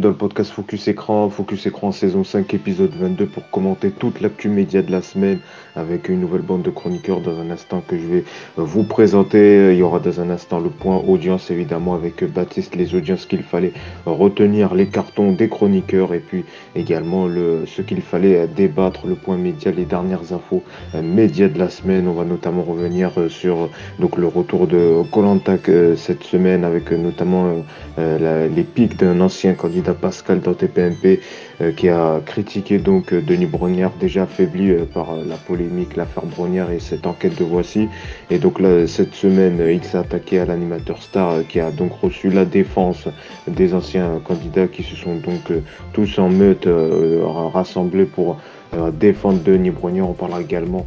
dans le podcast Focus Écran, Focus Écran saison 5 épisode 22 pour commenter toute l'actu média de la semaine avec une nouvelle bande de chroniqueurs dans un instant que je vais euh, vous présenter. Il y aura dans un instant le point audience évidemment avec Baptiste, les audiences qu'il fallait retenir, les cartons des chroniqueurs et puis également le, ce qu'il fallait débattre, le point média, les dernières infos euh, médias de la semaine. On va notamment revenir euh, sur donc le retour de Kolantak cette semaine avec notamment les pics d'un ancien candidat Pascal dans TPMP euh, qui a critiqué donc euh, Denis Brognard déjà affaibli euh, par la polémique, l'affaire Brognard et cette enquête de Voici. Et donc là, cette semaine, il s'est attaqué à l'animateur star qui a donc reçu la défense des anciens candidats qui se sont donc tous en meute rassemblés pour défendre Denis Brognard. On parlera également,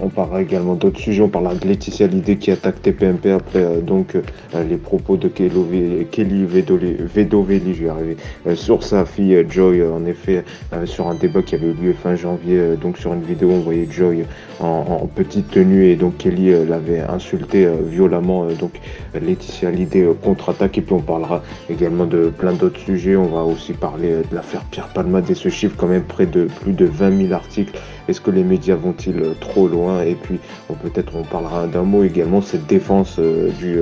on parlera également d'autres sujets. On parlera de Laetitia Lidé qui attaque TPMP après donc les propos de Kelly Vedovelli, je vais arriver, sur sa fille Joy en effet euh, sur un débat qui avait eu lieu fin janvier. Euh, donc sur une vidéo, on voyait Joy en, petite tenue et donc Kelly euh, l'avait insulté violemment. donc Laetitia l'idée contre-attaque et puis on parlera également de plein d'autres sujets. On va aussi parler de l'affaire Pierre Palmade et ce chiffre quand même près de plus de 20 000 articles. Est-ce que les médias vont-ils trop loin? Et puis peut-être on parlera d'un mot également cette défense du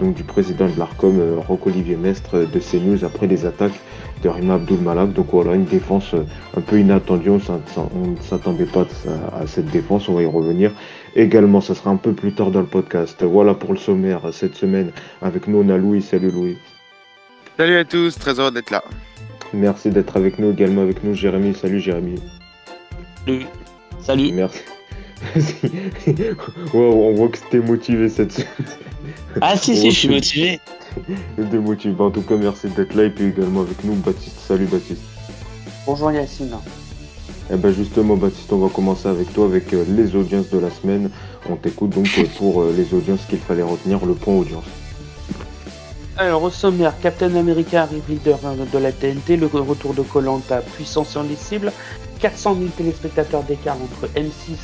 donc du président de l'Arcom, Roc-Olivier Mestre de CNews après les attaques de Rima Abdul Malak. Donc voilà, une défense euh, un peu inattendue. On s'attendait pas à cette défense. On va y revenir également. Ça sera un peu plus tard dans le podcast. Voilà pour le sommaire cette semaine. Avec nous, on a Louis. Salut Louis. Salut à tous, très heureux d'être là. Merci d'être avec nous, également avec nous Jérémy. Salut Jérémy. Salut. Salut. Merci. on voit que c'était motivé cette semaine. Ah si, si, je suis motivé. Démotivé. En tout cas, merci d'être là et puis également avec nous, Baptiste. Salut Baptiste. Bonjour Yacine. Eh ben justement, Baptiste, on va commencer avec toi avec euh, les audiences de la semaine. On t'écoute donc euh, pour euh, les audiences qu'il fallait retenir, le point audience. Alors au sommaire, Captain America arrive leader de la TNT, le retour de Colanta, puissance sur les cibles, 400 000 téléspectateurs d'écart entre M6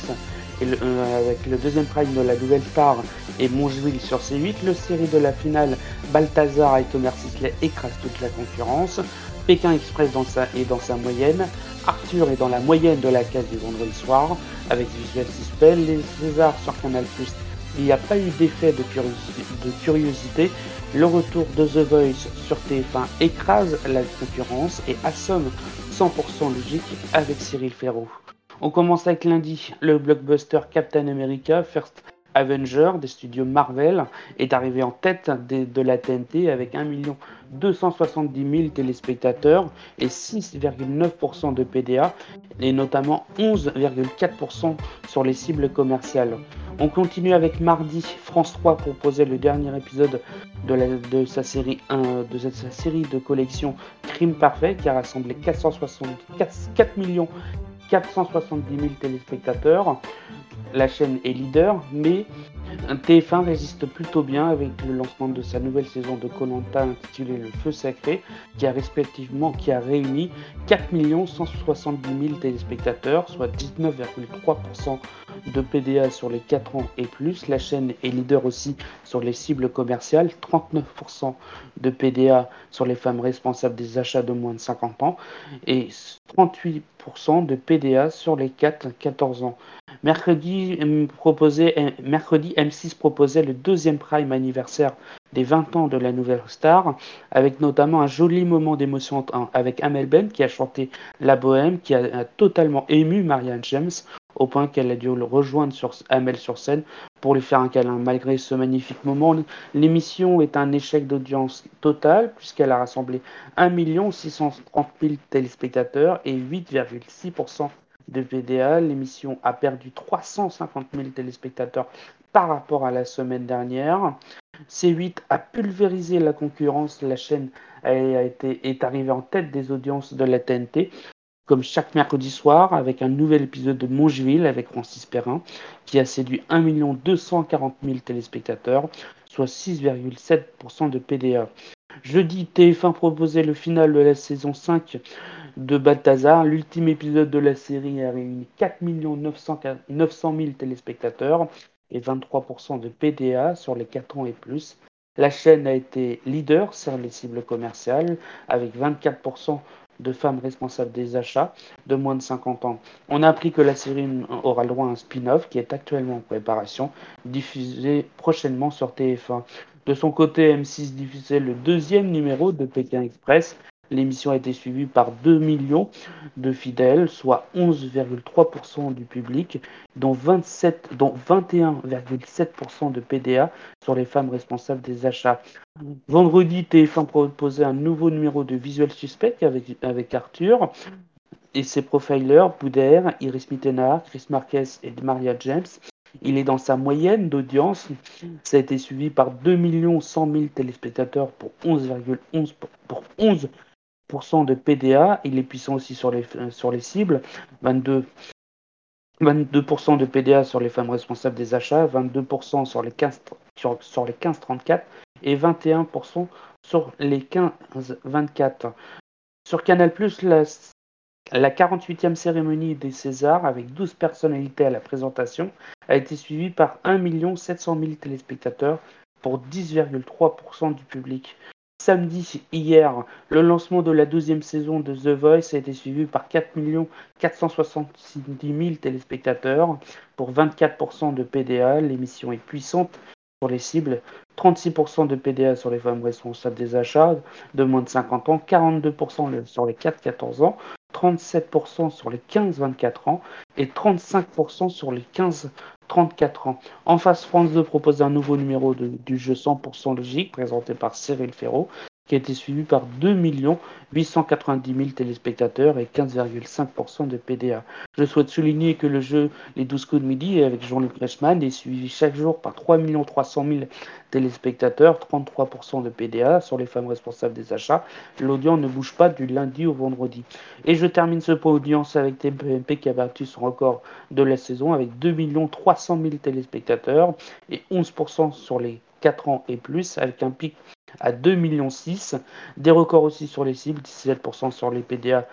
et avec le deuxième prime de la nouvelle star et Mongeville sur C8, le série de la finale Balthazar et Thomas Sisley écrase toute la concurrence, Pékin Express est dans sa moyenne, Arthur est dans la moyenne de la case du vendredi soir, avec Visual Suspect, les Césars sur Canal+, il n'y a pas eu d'effet de, de curiosité, le retour de The Voice sur TF1 écrase la concurrence et assomme 100% logique avec Cyril Ferraud. On commence avec lundi, le blockbuster Captain America First Avenger des studios Marvel est arrivé en tête de, la TNT avec 1 270 000 téléspectateurs et 6,9% de PDA et notamment 11,4% sur les cibles commerciales. On continue avec mardi, France 3 proposait le dernier épisode de, sa série de série de collection Crime Parfait qui a rassemblé 464 4 millions 470 000 téléspectateurs. La chaîne est leader, mais TF1 résiste plutôt bien avec le lancement de sa nouvelle saison de Colanta intitulée Le Feu Sacré, qui a respectivement qui a réuni 4 170 000 téléspectateurs, soit 19,3% de PDA sur les 4 ans et plus. La chaîne est leader aussi sur les cibles commerciales, 39% de PDA sur les femmes responsables des achats de moins de 50 ans et 38% de PDA sur les 4-14 ans. Mercredi, mercredi, M6 proposait le deuxième prime anniversaire des 20 ans de la nouvelle star, avec notamment un joli moment d'émotion avec Amel Ben qui a chanté La Bohème, qui a, totalement ému Marianne James, au point qu'elle a dû le rejoindre sur Amel sur scène pour lui faire un câlin. Malgré ce magnifique moment, l'émission est un échec d'audience total, puisqu'elle a rassemblé 1 630 000 téléspectateurs et 8,6% de VDA. L'émission a perdu 350 000 téléspectateurs par rapport à la semaine dernière. C8 a pulvérisé la concurrence. La chaîne a été, est arrivée en tête des audiences de la TNT, comme chaque mercredi soir, avec un nouvel épisode de Mongeville avec Francis Perrin, qui a séduit 1 240 000 téléspectateurs, soit 6,7% de PDA. Jeudi, TF1 proposait le final de la saison 5 de Balthazar. L'ultime épisode de la série a réuni 4 900 000 téléspectateurs et 23% de PDA sur les 4 ans et plus. La chaîne a été leader sur les cibles commerciales avec 24% de femmes responsables des achats de moins de 50 ans. On a appris que la série aura le droit à un spin-off qui est actuellement en préparation, diffusé prochainement sur TF1. De son côté, M6 diffusait le deuxième numéro de Pékin Express. L'émission a été suivie par 2 millions de fidèles, soit 11,3% du public, dont, 27, dont 21,7% de PDA sur les femmes responsables des achats. Vendredi, TF1 proposait un nouveau numéro de Visual Suspect avec, avec Arthur et ses profilers, Boudère, Iris Mittenard, Chris Marquez et Maria James. Il est dans sa moyenne d'audience. Ça a été suivi par 2 100 000 téléspectateurs pour 11,11 pour 11% de PDA. Il est puissant aussi sur les, sur les cibles. 22, 22% de PDA sur les femmes responsables des achats, 22% sur les 15 sur, sur les 15-34 et 21% sur les 15-24. Sur Canal+, la, la 48e cérémonie des Césars, avec 12 personnalités à la présentation, a été suivie par 1 700 000 téléspectateurs pour 10,3% du public. Samedi, hier, le lancement de la 12e saison de The Voice a été suivi par 4 470 000 téléspectateurs pour 24% de PDA. L'émission est puissante sur les cibles, 36% de PDA sur les femmes responsables des achats de moins de 50 ans, 42% sur les 4-14 ans, 37% sur les 15-24 ans et 35% sur les 15-34 ans. En face, France 2 propose un nouveau numéro du jeu 100% logique présenté par Cyril Ferraud qui a été suivi par 2 890 000 téléspectateurs et 15,5% de PDA. Je souhaite souligner que le jeu Les 12 coups de midi avec Jean-Luc Reichmann est suivi chaque jour par 3 300 000 téléspectateurs, 33% de PDA sur les femmes responsables des achats. L'audience ne bouge pas du lundi au vendredi. Et je termine ce point audience avec TPMP qui a battu son record de la saison avec 2 300 000 téléspectateurs et 11% sur les 4 ans et plus avec un pic à 2,6 millions. Des records aussi sur les cibles, 17% sur les PDA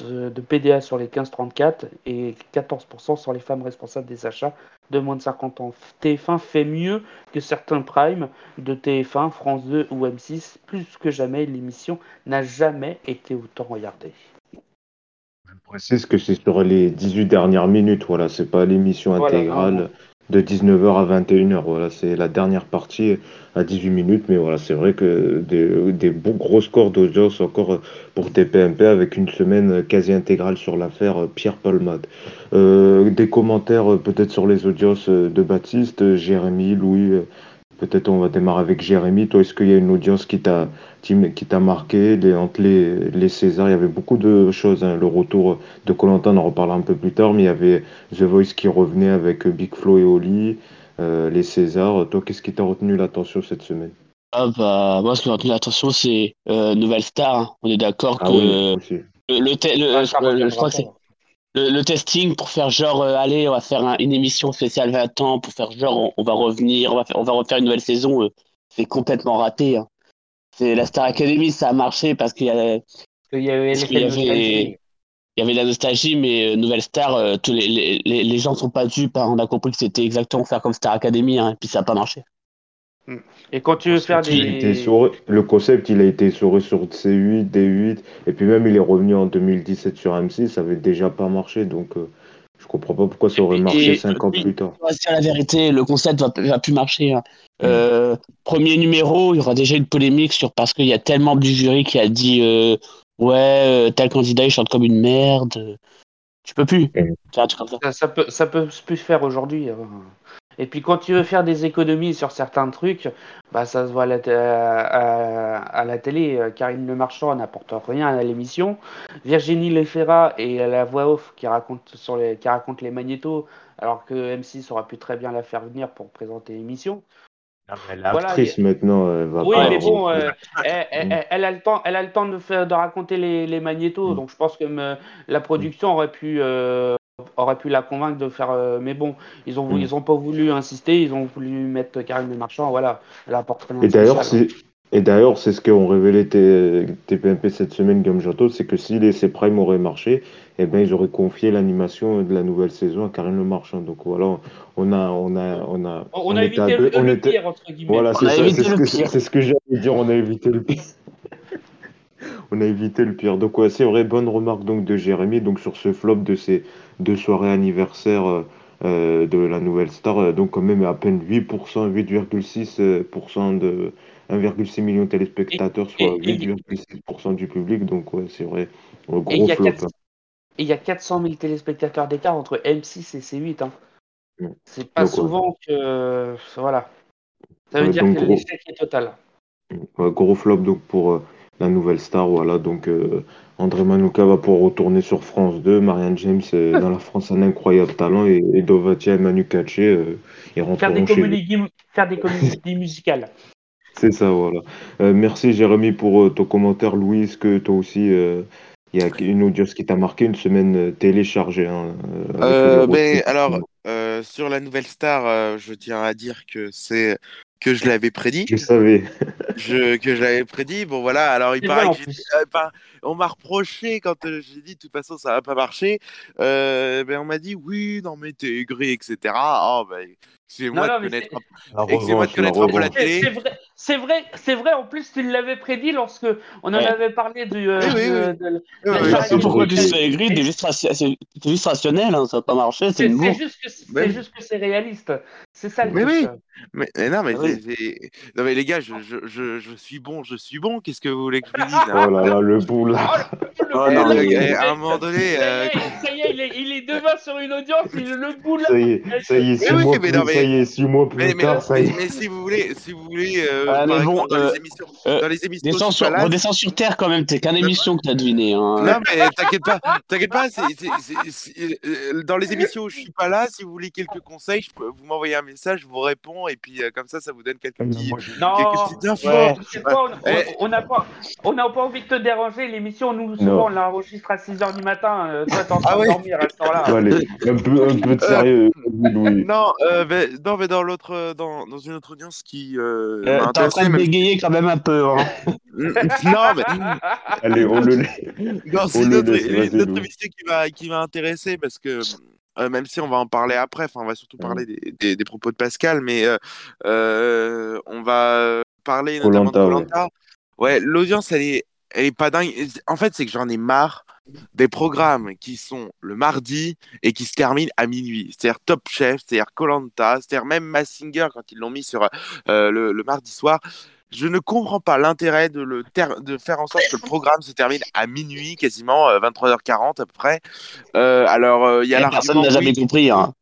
de PDA sur les 15-34 et 14% sur les femmes responsables des achats de moins de 50 ans. TF1 fait mieux que certains primes de TF1, France 2 ou M6. Plus que jamais, l'émission n'a jamais été autant regardée. Je précise que c'est sur les 18 dernières minutes, voilà, c'est pas l'émission intégrale de 19h à 21h. Voilà, c'est la dernière partie à 18 minutes, mais voilà, c'est vrai que des, beaux gros scores d'audience encore pour TPMP avec une semaine quasi intégrale sur l'affaire Pierre Palmade. Euh, des commentaires peut-être sur les audiences de Baptiste, Jérémy, Louis, Peut-être on va démarrer avec Jérémy. Toi, est-ce qu'il y a une audience qui t'a qui t'a marqué? Les, Entre les, les Césars, il y avait beaucoup de choses. Hein. Le retour de Colantin, on en reparlera un peu plus tard, mais il y avait The Voice qui revenait avec Big Flo et Oli, euh, les Césars. Toi, qu'est-ce qui t'a retenu l'attention cette semaine? Ah bah, Moi, ce qui m'a retenu l'attention, c'est euh, Nouvelle Star. Hein. On est d'accord ah que le, le, je crois que c'est le, testing pour faire genre, euh, allez, on va faire une émission spéciale 20 ans, pour faire genre, on, va revenir, on va, faire, on va refaire une nouvelle saison, euh, c'est complètement raté. Hein. C'est la Star Academy, ça a marché parce qu'il y, a, il y, avait, il y avait la nostalgie, mais euh, Nouvelle Star, tous les, les, les, gens sont pas dupes. Hein. On a compris que c'était exactement faire comme Star Academy, hein, et puis ça n'a pas marché. Et quand tu veux faire des. Le concept, il a été souri sur C8, D8, et puis même il est revenu en 2017 sur M6, ça avait déjà pas marché, donc euh, je comprends pas pourquoi ça aurait marché 5 ans plus tard. C'est la vérité, le concept va, va plus marcher. Hein. Mm. Euh, premier numéro, il y aura déjà une polémique sur parce qu'il y a tellement du jury qui a dit euh, ouais, tel candidat il chante comme une merde. Tu peux plus. Mm. Ça, peut, ça peut plus faire aujourd'hui. Hein. Et puis quand tu veux faire des économies sur certains trucs, bah ça se voit à la, à, la télé. Karine Le Marchand n'apporte rien à l'émission. Virginie Lefera et la voix off qui raconte, sur les, qui raconte les magnétos, alors que M6 aurait pu très bien la faire venir pour présenter l'émission. Elle est maintenant, elle va oui, mais bon, euh, elle, a le temps, elle a le temps de, faire, de raconter les, les magnétos, mm. donc je pense que euh, la production aurait pu euh, aurait pu la convaincre de faire. Euh, mais bon, ils ont, mm. ils ont pas voulu insister, ils ont voulu mettre Karim Le Marchand, voilà, elle apporte Et d'ailleurs, c'est. Et d'ailleurs, c'est ce qu'ont révélé TPMP cette semaine, Guillaume Jato, c'est que si les Prime auraient marché, eh ben, ils auraient confié l'animation de la nouvelle saison à Karine Le Marchand. Donc voilà, on a, on a, on a, on, a évité le, pire, entre guillemets. Voilà, c'est ce que, j'allais dire, on a évité le pire. On a évité le pire. Donc ouais, c'est vrai, bonne remarque donc de Jérémy, donc sur ce flop de ces deux soirées anniversaires euh, euh, de la nouvelle star, euh, donc quand même à peine 8%, 8,6% de 1,6 million de téléspectateurs, soit 8,6% du public. Donc ouais, c'est vrai, gros flop. Hein. Et il y a 400 000 téléspectateurs d'écart entre M6 et C8. Hein. C'est pas souvent que. Voilà. Ça veut dire que l'échec est total. Gros flop donc pour la nouvelle star. Voilà. Donc euh, André Manouka va pouvoir retourner sur France 2. Marianne James dans la France un incroyable talent. Et, et Dovatia et Manu Katché, euh, ils faire des, comédies, faire des comédies musicales. C'est ça, voilà. merci Jérémy pour ton commentaire. Louis, est-ce que toi aussi il y a une audience qui t'a marqué, une semaine euh, téléchargée. Hein, euh, euh ben, alors, euh, sur la nouvelle star, je tiens à dire que c'est que je l'avais prédit. Je savais. je, que je l'avais prédit. Bon, voilà. Alors, il paraît que on m'a reproché quand j'ai dit de toute façon ça va pas marcher. ben, on m'a dit oui, non, mais t'es aigri, etc. Oh, ben, c'est moi, de connaître, un peu la télé. C'est vrai, c'est vrai, En plus, tu l'avais prédit lorsque on en avait parlé du. Euh, oui, pourquoi tu aigri C'est juste, rationnel, hein, ça va pas marcher. C'est juste que c'est réaliste. C'est ça le mais Oui. Mais, non, mais, ah non, mais les gars, je, je, je, suis bon, je suis bon. Qu'est-ce que vous voulez que je vous dise Oh là là, le boule. Oh, oh, non, à un moment donné. Ça y est, il est, il est devant sur une audience, il le boule. Ça y est, ça y est, six mois plus, ça y est, six mois plus tard, ça y est. Mais si vous voulez, si vous voulez, euh, ah, mais bon, dans, les euh, émissions, euh, dans les émissions, sur, redescends sur Terre quand même. T'es qu'un émission que t'as deviné. Hein. Non, mais t'inquiète pas, t'inquiète pas. Dans les émissions où je suis pas là, si vous voulez quelques conseils, je peux vous m'envoyer un message, je vous réponds et puis comme ça, ça vous donne quelques petits, non, quelques petites infos. on n'a pas, on n'a pas envie de te déranger. L'émission, nous souvent, on l'enregistre à 6 h du matin. toi, t'es en train ah dormir à ce temps-là. un peu, un peu de sérieux. non, mais, non, mais dans l'autre, dans, dans une autre audience qui euh, euh, T'es en train de bégayer quand même un peu. Hein. non, mais. Allez, on le laisse. c'est notre, émission qui va, qui va intéresser parce que. Euh, même si on va en parler après, enfin on va surtout parler des, des, propos de Pascal, mais euh, euh, on va parler notamment de Colanta. Ouais, l'audience elle est, elle est pas dingue. En fait, c'est que j'en ai marre des programmes qui sont le mardi et qui se terminent à minuit. C'est-à-dire Top Chef, c'est-à-dire Colanta, c'est-à-dire même Massinger quand ils l'ont mis sur euh, le, mardi soir. Je ne comprends pas l'intérêt de, le de faire en sorte que le programme se termine à minuit, quasiment 23h40 euh, à peu près. Euh, alors, il y a Personne n'a jamais compris. Hein.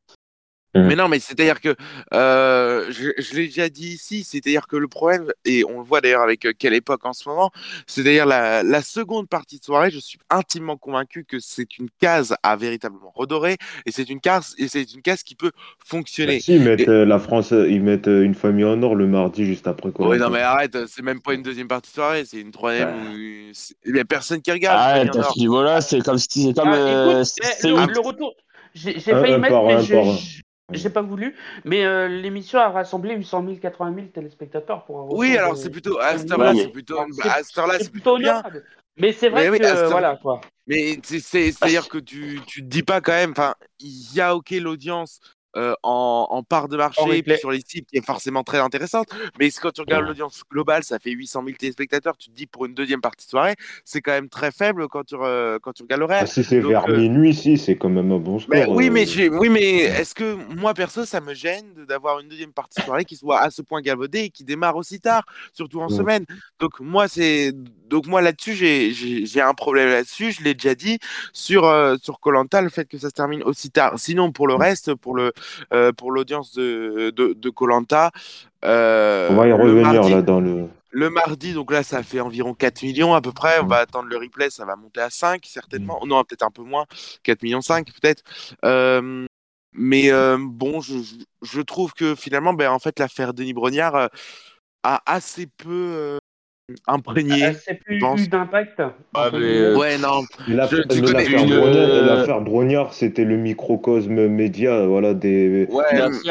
Mmh. Mais non, mais c'est-à-dire que euh, je, je l'ai déjà dit ici, c'est-à-dire que le problème, et on le voit d'ailleurs avec euh, quelle époque en ce moment, c'est-à-dire la, la, seconde partie de soirée, je suis intimement convaincu que c'est une case à véritablement redorer, et c'est une case, et c'est une case qui peut fonctionner. Bah si, ils mettent euh, la France, ils mettent une famille en or le mardi juste après quoi. Oui, non, mais arrête, c'est même pas une deuxième partie de soirée, c'est une troisième. Il n'y a personne qui regarde. Arrête, à ce niveau-là, c'est comme si c'est comme. Ah, eh, le, retour. J'ai failli mettre, mais je, j'ai pas voulu, mais euh, l'émission a rassemblé 800 000, 80 000 téléspectateurs pour Oui, alors c'est plutôt à cette heure-là, c'est plutôt, à cette heure-là, c'est plutôt bien. Mais c'est vrai que voilà quoi. Mais c'est-à-dire que tu tu te dis pas quand même, enfin, il y a ok l'audience, euh, en, part de marché sur les sites qui est forcément très intéressante. Mais quand tu regardes l'audience globale, ça fait 800 000 téléspectateurs. Tu te dis pour une deuxième partie de soirée, c'est quand même très faible quand tu, quand tu regardes l'horaire. Ah, si c'est vers euh, minuit, si, c'est quand même un bon score. oui, mais, euh. oui, mais est-ce que moi, perso, ça me gêne d'avoir une deuxième partie de soirée qui soit à ce point galvaudée et qui démarre aussi tard, surtout en semaine Donc, moi, c'est. Donc moi là-dessus j'ai un problème là-dessus, je l'ai déjà dit sur sur Colanta le fait que ça se termine aussi tard. Sinon pour le reste pour le euh, pour l'audience de de Colanta. Euh, on va y revenir là dans le. Le mardi, donc là, ça fait environ 4 millions à peu près. On va attendre le replay, ça va monter à 5 certainement. Mm. Non, peut-être un peu moins, 4 millions 5 peut-être. Euh, mais bon, je, je, trouve que finalement, ben, en fait, l'affaire Denis Brognard a assez peu imprégné. Ah, c'est plus d'impact. Ah, euh, ouais, non. L'affaire Brognard, c'était le microcosme média, voilà, des. Ouais,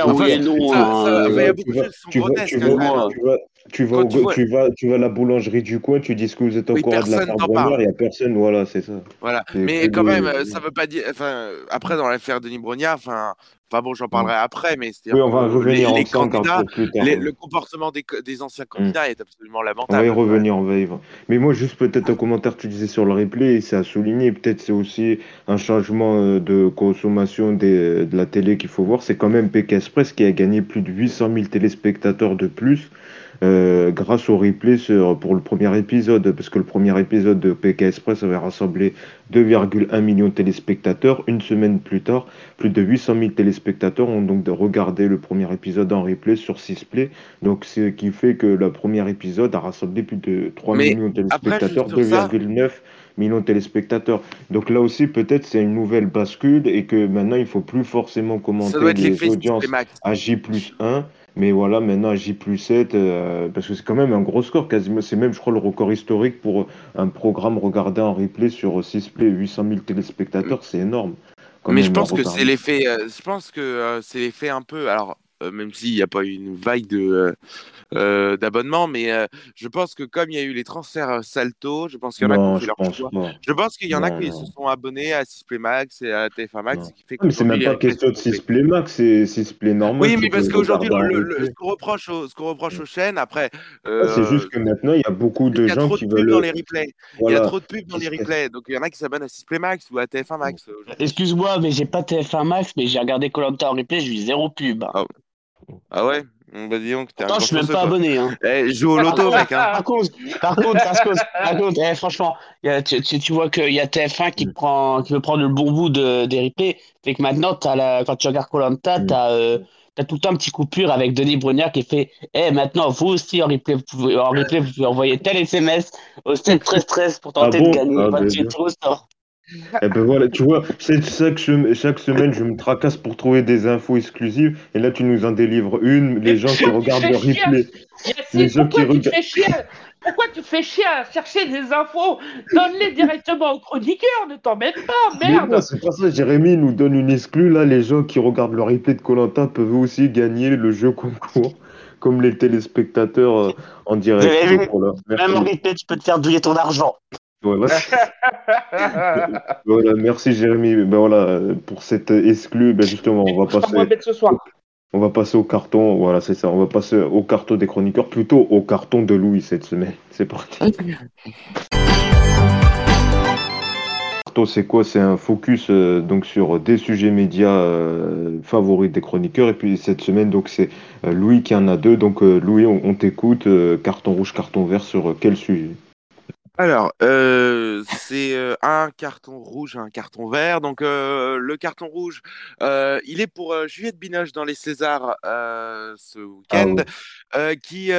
oui, non. tu vas, tu, vas, tu vas à la boulangerie du coin, tu dis ce que vous êtes au courant de la il n'y a personne, voilà, c'est ça. Voilà, mais quand même, ça veut pas dire. Enfin, après, dans l'affaire Denis Brognard, enfin, Enfin bon, j'en parlerai après, mais oui, on va revenir les, candidats, plus tard, le comportement des, des anciens mm. candidats est absolument lamentable. On va y revenir, on va y. Mais moi, juste peut-être un commentaire que tu disais sur le replay, c'est à souligner, peut-être c'est aussi un changement euh, de consommation des, de la télé qu'il faut voir. C'est quand même PK Express qui a gagné plus de 800 000 téléspectateurs de plus euh, grâce au replay pour le premier épisode, parce que le premier épisode de PK Express avait rassemblé 2,1 millions de téléspectateurs. Une semaine plus tard, plus de 800 000 téléspectateurs ont donc regardé le premier épisode en replay sur 6play. Donc, ce qui fait que le premier épisode a rassemblé plus de 3 millions de téléspectateurs, 2,9 millions de téléspectateurs. Donc là aussi, peut-être c'est une nouvelle bascule et que maintenant, il faut plus forcément commenter les audiences à J plus 1 mais voilà, maintenant, J plus 7, euh, parce que c'est quand même un gros score, quasiment. C'est même, je crois, le record historique pour un programme regardé en replay sur 6 play, 800 000 téléspectateurs, c'est énorme. mais je pense que c'est l'effet, euh, je pense que euh, c'est l'effet un peu, alors, même s'il n'y a pas une vague de euh, d'abonnement, mais euh, je pense que comme il y a eu les transferts euh, Salto, je pense qu'il y en a qui ont fait leur choix. Je pense qu'il y en a qui se sont abonnés à 6play Max et à TF1 Max. Qui fait mais c'est même pas question de 6play Max, c'est 6play normal. Oui, mais parce qu'aujourd'hui, ce qu'on reproche, aux, reproche aux chaînes, après. Ah, c'est juste que maintenant, il y a beaucoup de gens qui veulent. Dans les replays. Il y a trop de pubs dans les replays. Donc il y en a qui s'abonnent à 6play Max ou à TF1 Max. Excuse-moi, mais j'ai pas TF1 Max, mais j'ai regardé Colanta en replay, je vis zéro pub. Ah, ah ouais? Bah, dis donc, Attends, je suis même pas abonné. Hein. Eh, joue au loto, mec. Hein. Par contre, par contre, par contre, eh, franchement, y a, tu, tu, vois qu'il y a TF1 qui, prend, qui veut prendre le bon bout de, des replays. Fait que maintenant, as la, quand tu regardes Colanta, tu as, euh, tout le temps un petit coupure avec Denis Brugnard qui fait Eh, maintenant, vous aussi, en replay, vous pouvez, en replay, vous pouvez envoyer tel SMS au 7 13 13 pour tenter ah de gagner ah, 28 euros. Eh ben voilà, tu vois, chaque, chaque semaine, je me tracasse pour trouver des infos exclusives. Et là, tu nous en délivres une. Les gens qui regardent le replay. Les gens qui regardent. Pourquoi tu fais chier à chercher des infos? Donne-les directement au chroniqueur, ne t'en mets pas, merde C'est pas ça, Jérémy nous donne une exclue. Là, les gens qui regardent le replay de Colanta peuvent aussi gagner le jeu concours, comme les téléspectateurs euh, en direct. Même en replay, tu peux te faire douiller ton argent. Voilà. merci Jérémy. Ben voilà, pour cette exclue, ben justement, on va passer. On va passer au carton, voilà, c'est ça. On va passer au carton des chroniqueurs, plutôt au carton de Louis cette semaine. C'est parti. carton, c'est quoi? C'est un focus euh, donc sur des sujets médias euh, favoris des chroniqueurs. Et puis cette semaine, donc c'est euh, Louis qui en a deux. Donc Louis, on t'écoute. carton rouge, carton vert sur quel sujet? Alors, euh, c'est euh, un carton rouge, un carton vert. Donc, euh, le carton rouge, il est pour Juliette Binoche dans les Césars ce ah week-end, qui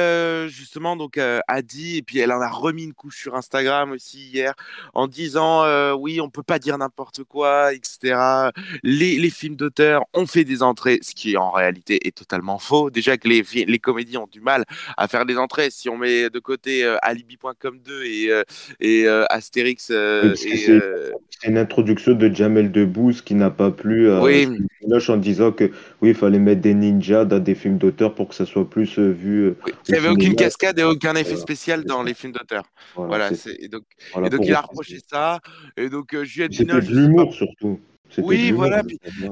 justement donc a dit, et puis elle en a remis une couche sur Instagram aussi hier, en disant oui, on peut pas dire n'importe quoi, etc. Les, les films d'auteur ont fait des entrées, ce qui en réalité est totalement faux. Déjà que les, les comédies ont du mal à faire des entrées. Si on met de côté alibi.com 2 et et euh, Astérix. Euh, euh, c'est une introduction de Jamel Debbouze qui n'a pas plu à oui. en disant que oui, il fallait mettre des ninjas dans des films d'auteur pour que ça soit plus vu. Il n'y avait aucune cascade et aucun effet spécial dans les films d'auteur. Voilà, et donc, et donc il a reproché ça. Et donc Juliette C'était de l'humour surtout. Oui, voilà.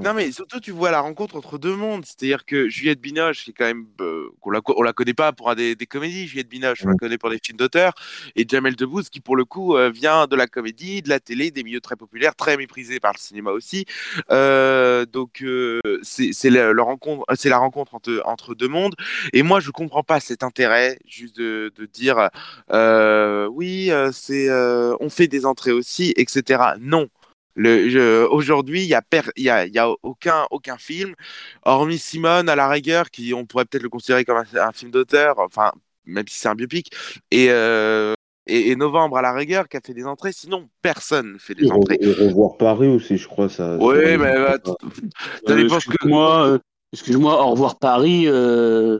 Non, mais surtout, tu vois la rencontre entre deux mondes. C'est-à-dire que Juliette Binoche, c'est quand même. Euh, on, la, la connaît pas pour des, des comédies, Juliette Binoche, on la connaît pour des films d'auteur. Et Jamel Debbouze, qui pour le coup euh, vient de la comédie, de la télé, des milieux très populaires, très méprisés par le cinéma aussi. Euh, donc, c'est la, rencontre, la rencontre entre, entre deux mondes. Et moi, je comprends pas cet intérêt juste de, de dire oui, c'est on fait des entrées aussi, etc. Non Aujourd'hui, il n'y a, y a, y a aucun, aucun film, hormis Simone à la rigueur, qui on pourrait peut-être le considérer comme un, film d'auteur, enfin, même si c'est un biopic, et, euh, et, Novembre à la rigueur qui a fait des entrées, sinon personne ne fait des entrées. Et revoir Paris aussi, je crois. ça. Oui, mais bah. Moi, euh, excuse-moi, au revoir Paris. Euh...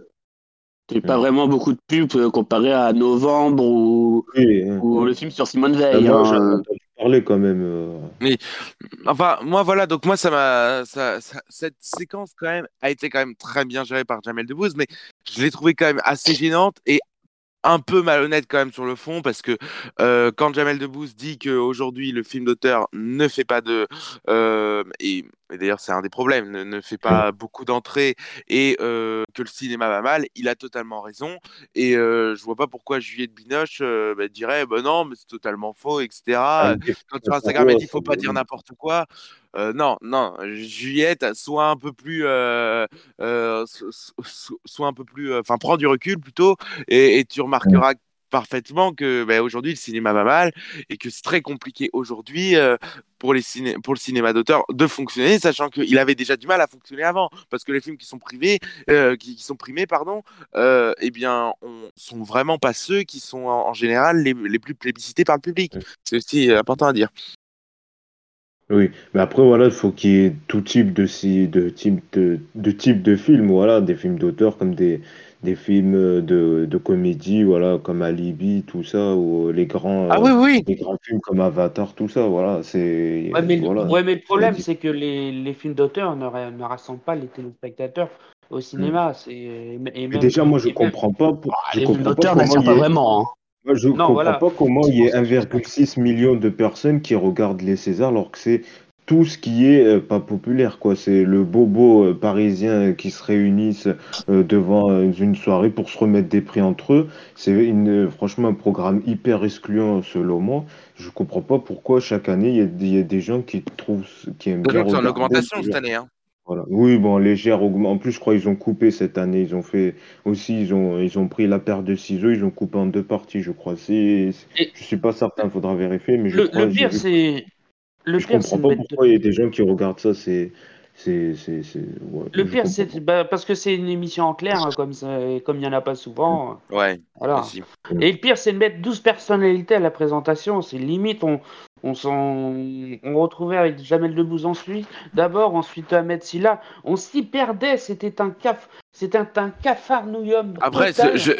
n'as pas vraiment beaucoup de pubs euh, comparé à Novembre ou, ou le film sur Simone Veil. Hein quand même. Euh. Mais, enfin, moi, voilà, donc moi, ça m'a. Ça, cette séquence, quand même, a été quand même très bien gérée par Jamel Debbouze, mais je l'ai trouvée quand même assez gênante et un peu malhonnête quand même sur le fond parce que euh, quand Jamel Debbouze dit qu'aujourd'hui le film d'auteur ne fait pas de euh, et, d'ailleurs c'est un des problèmes ne, fait pas beaucoup d'entrées et euh, que le cinéma va mal, il a totalement raison et je vois pas pourquoi Juliette Binoche bah, dirait bah non mais c'est totalement faux etc. Ah, quand sur Instagram elle dit faut pas dire n'importe quoi. non, non, Juliette, soit un peu plus, soit un peu plus, enfin, prends du recul plutôt, et, et tu remarqueras parfaitement que ben, aujourd'hui le cinéma va mal et que c'est très compliqué aujourd'hui euh, pour, les pour le cinéma d'auteur de fonctionner, sachant qu'il avait déjà du mal à fonctionner avant, parce que les films qui sont privés, euh, qui, sont primés, pardon, euh, eh bien, on, sont vraiment pas ceux qui sont en, général les, les, plus plébiscités par le public. C'est aussi important à dire. Oui, mais après, voilà, il faut qu'il y ait tout type de, de, type de, de type de films, voilà, des films d'auteur comme des, des films de, de comédie, voilà, comme Alibi, tout ça, ou les grands, ah, oui, oui. les grands films comme Avatar, tout ça, voilà, c'est. Ouais, mais, voilà, ouais, mais le problème, c'est que les, les films d'auteur ne, ne, rassemblent pas les téléspectateurs au cinéma. Et même, déjà, moi, je comprends pas. Pour, ah, je les films d'auteur n'attirent pas vraiment. Hein. Moi, je ne comprends pas comment il y a 1,6 million de personnes qui regardent les Césars alors que c'est tout ce qui est euh, pas populaire, quoi. C'est le bobo euh, parisien qui se réunissent euh, devant une soirée pour se remettre des prix entre eux. C'est une, franchement un programme hyper excluant selon moi. Je comprends pas pourquoi chaque année il y, a des gens qui trouvent qui aiment bien. En augmentation cette année, hein. Voilà. Oui, bon, légère augmentation. En plus, je crois qu'ils ont coupé cette année. Ils ont fait aussi, ils ont, ils ont pris la paire de ciseaux, ils ont coupé en deux parties, je crois. Je suis pas certain, il faudra vérifier, mais je le, crois. Le pire, c'est le je comprends pas pourquoi il y a des gens qui regardent ça. C'est, c'est, c'est, le pire, c'est bah, parce que c'est une émission en clair, hein, comme comme il n'y en a pas souvent. Ouais. Voilà. Et le pire, c'est de mettre 12 personnalités à la présentation. C'est limite, on, on, on retrouvait avec Jamel Debbouze ensuite, d'abord, ensuite Ahmed Silla. On s'y perdait. C'était un caf. C'était un, cafarnouillum. Après,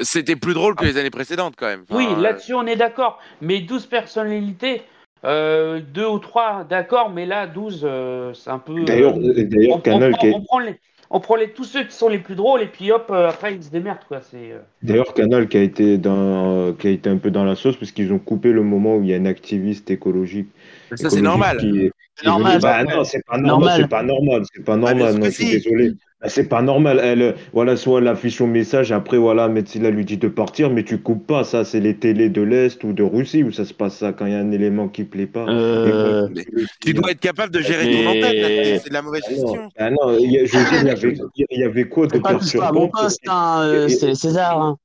c'était plus drôle que les années précédentes, quand même. oui, là-dessus, on est d'accord. Mais 12 personnalités, euh, deux ou trois, d'accord, mais là, 12, euh, c'est un peu. D'ailleurs, euh, d'ailleurs Canal. On, prend les, on prend les, tous ceux qui sont les plus drôles et puis hop, après, ils se démerdent, quoi. C'est, D'ailleurs, Canal qui a, été dans, qui a été un peu dans la sauce parce qu'ils ont coupé le moment où il y a un activiste écologique. Ça, c'est normal. normal. Bah, non, c'est pas normal. C'est pas normal. C'est pas ah, normal. non, je suis désolé. Bah, c'est pas normal. Elle, voilà, soit elle affiche son message, après, voilà, Metsila lui dit de partir, mais tu coupes pas. Ça, c'est les télés de l'Est ou de Russie où ça se passe ça quand il y a un élément qui plaît pas. Euh, tu dois être capable de gérer ton antenne. C'est de la mauvaise ah gestion. Ah non, il y, je veux dire, il y avait, il y avait quoi de perturbant C'est pas mon poste, hein, euh, c'est César. Hein.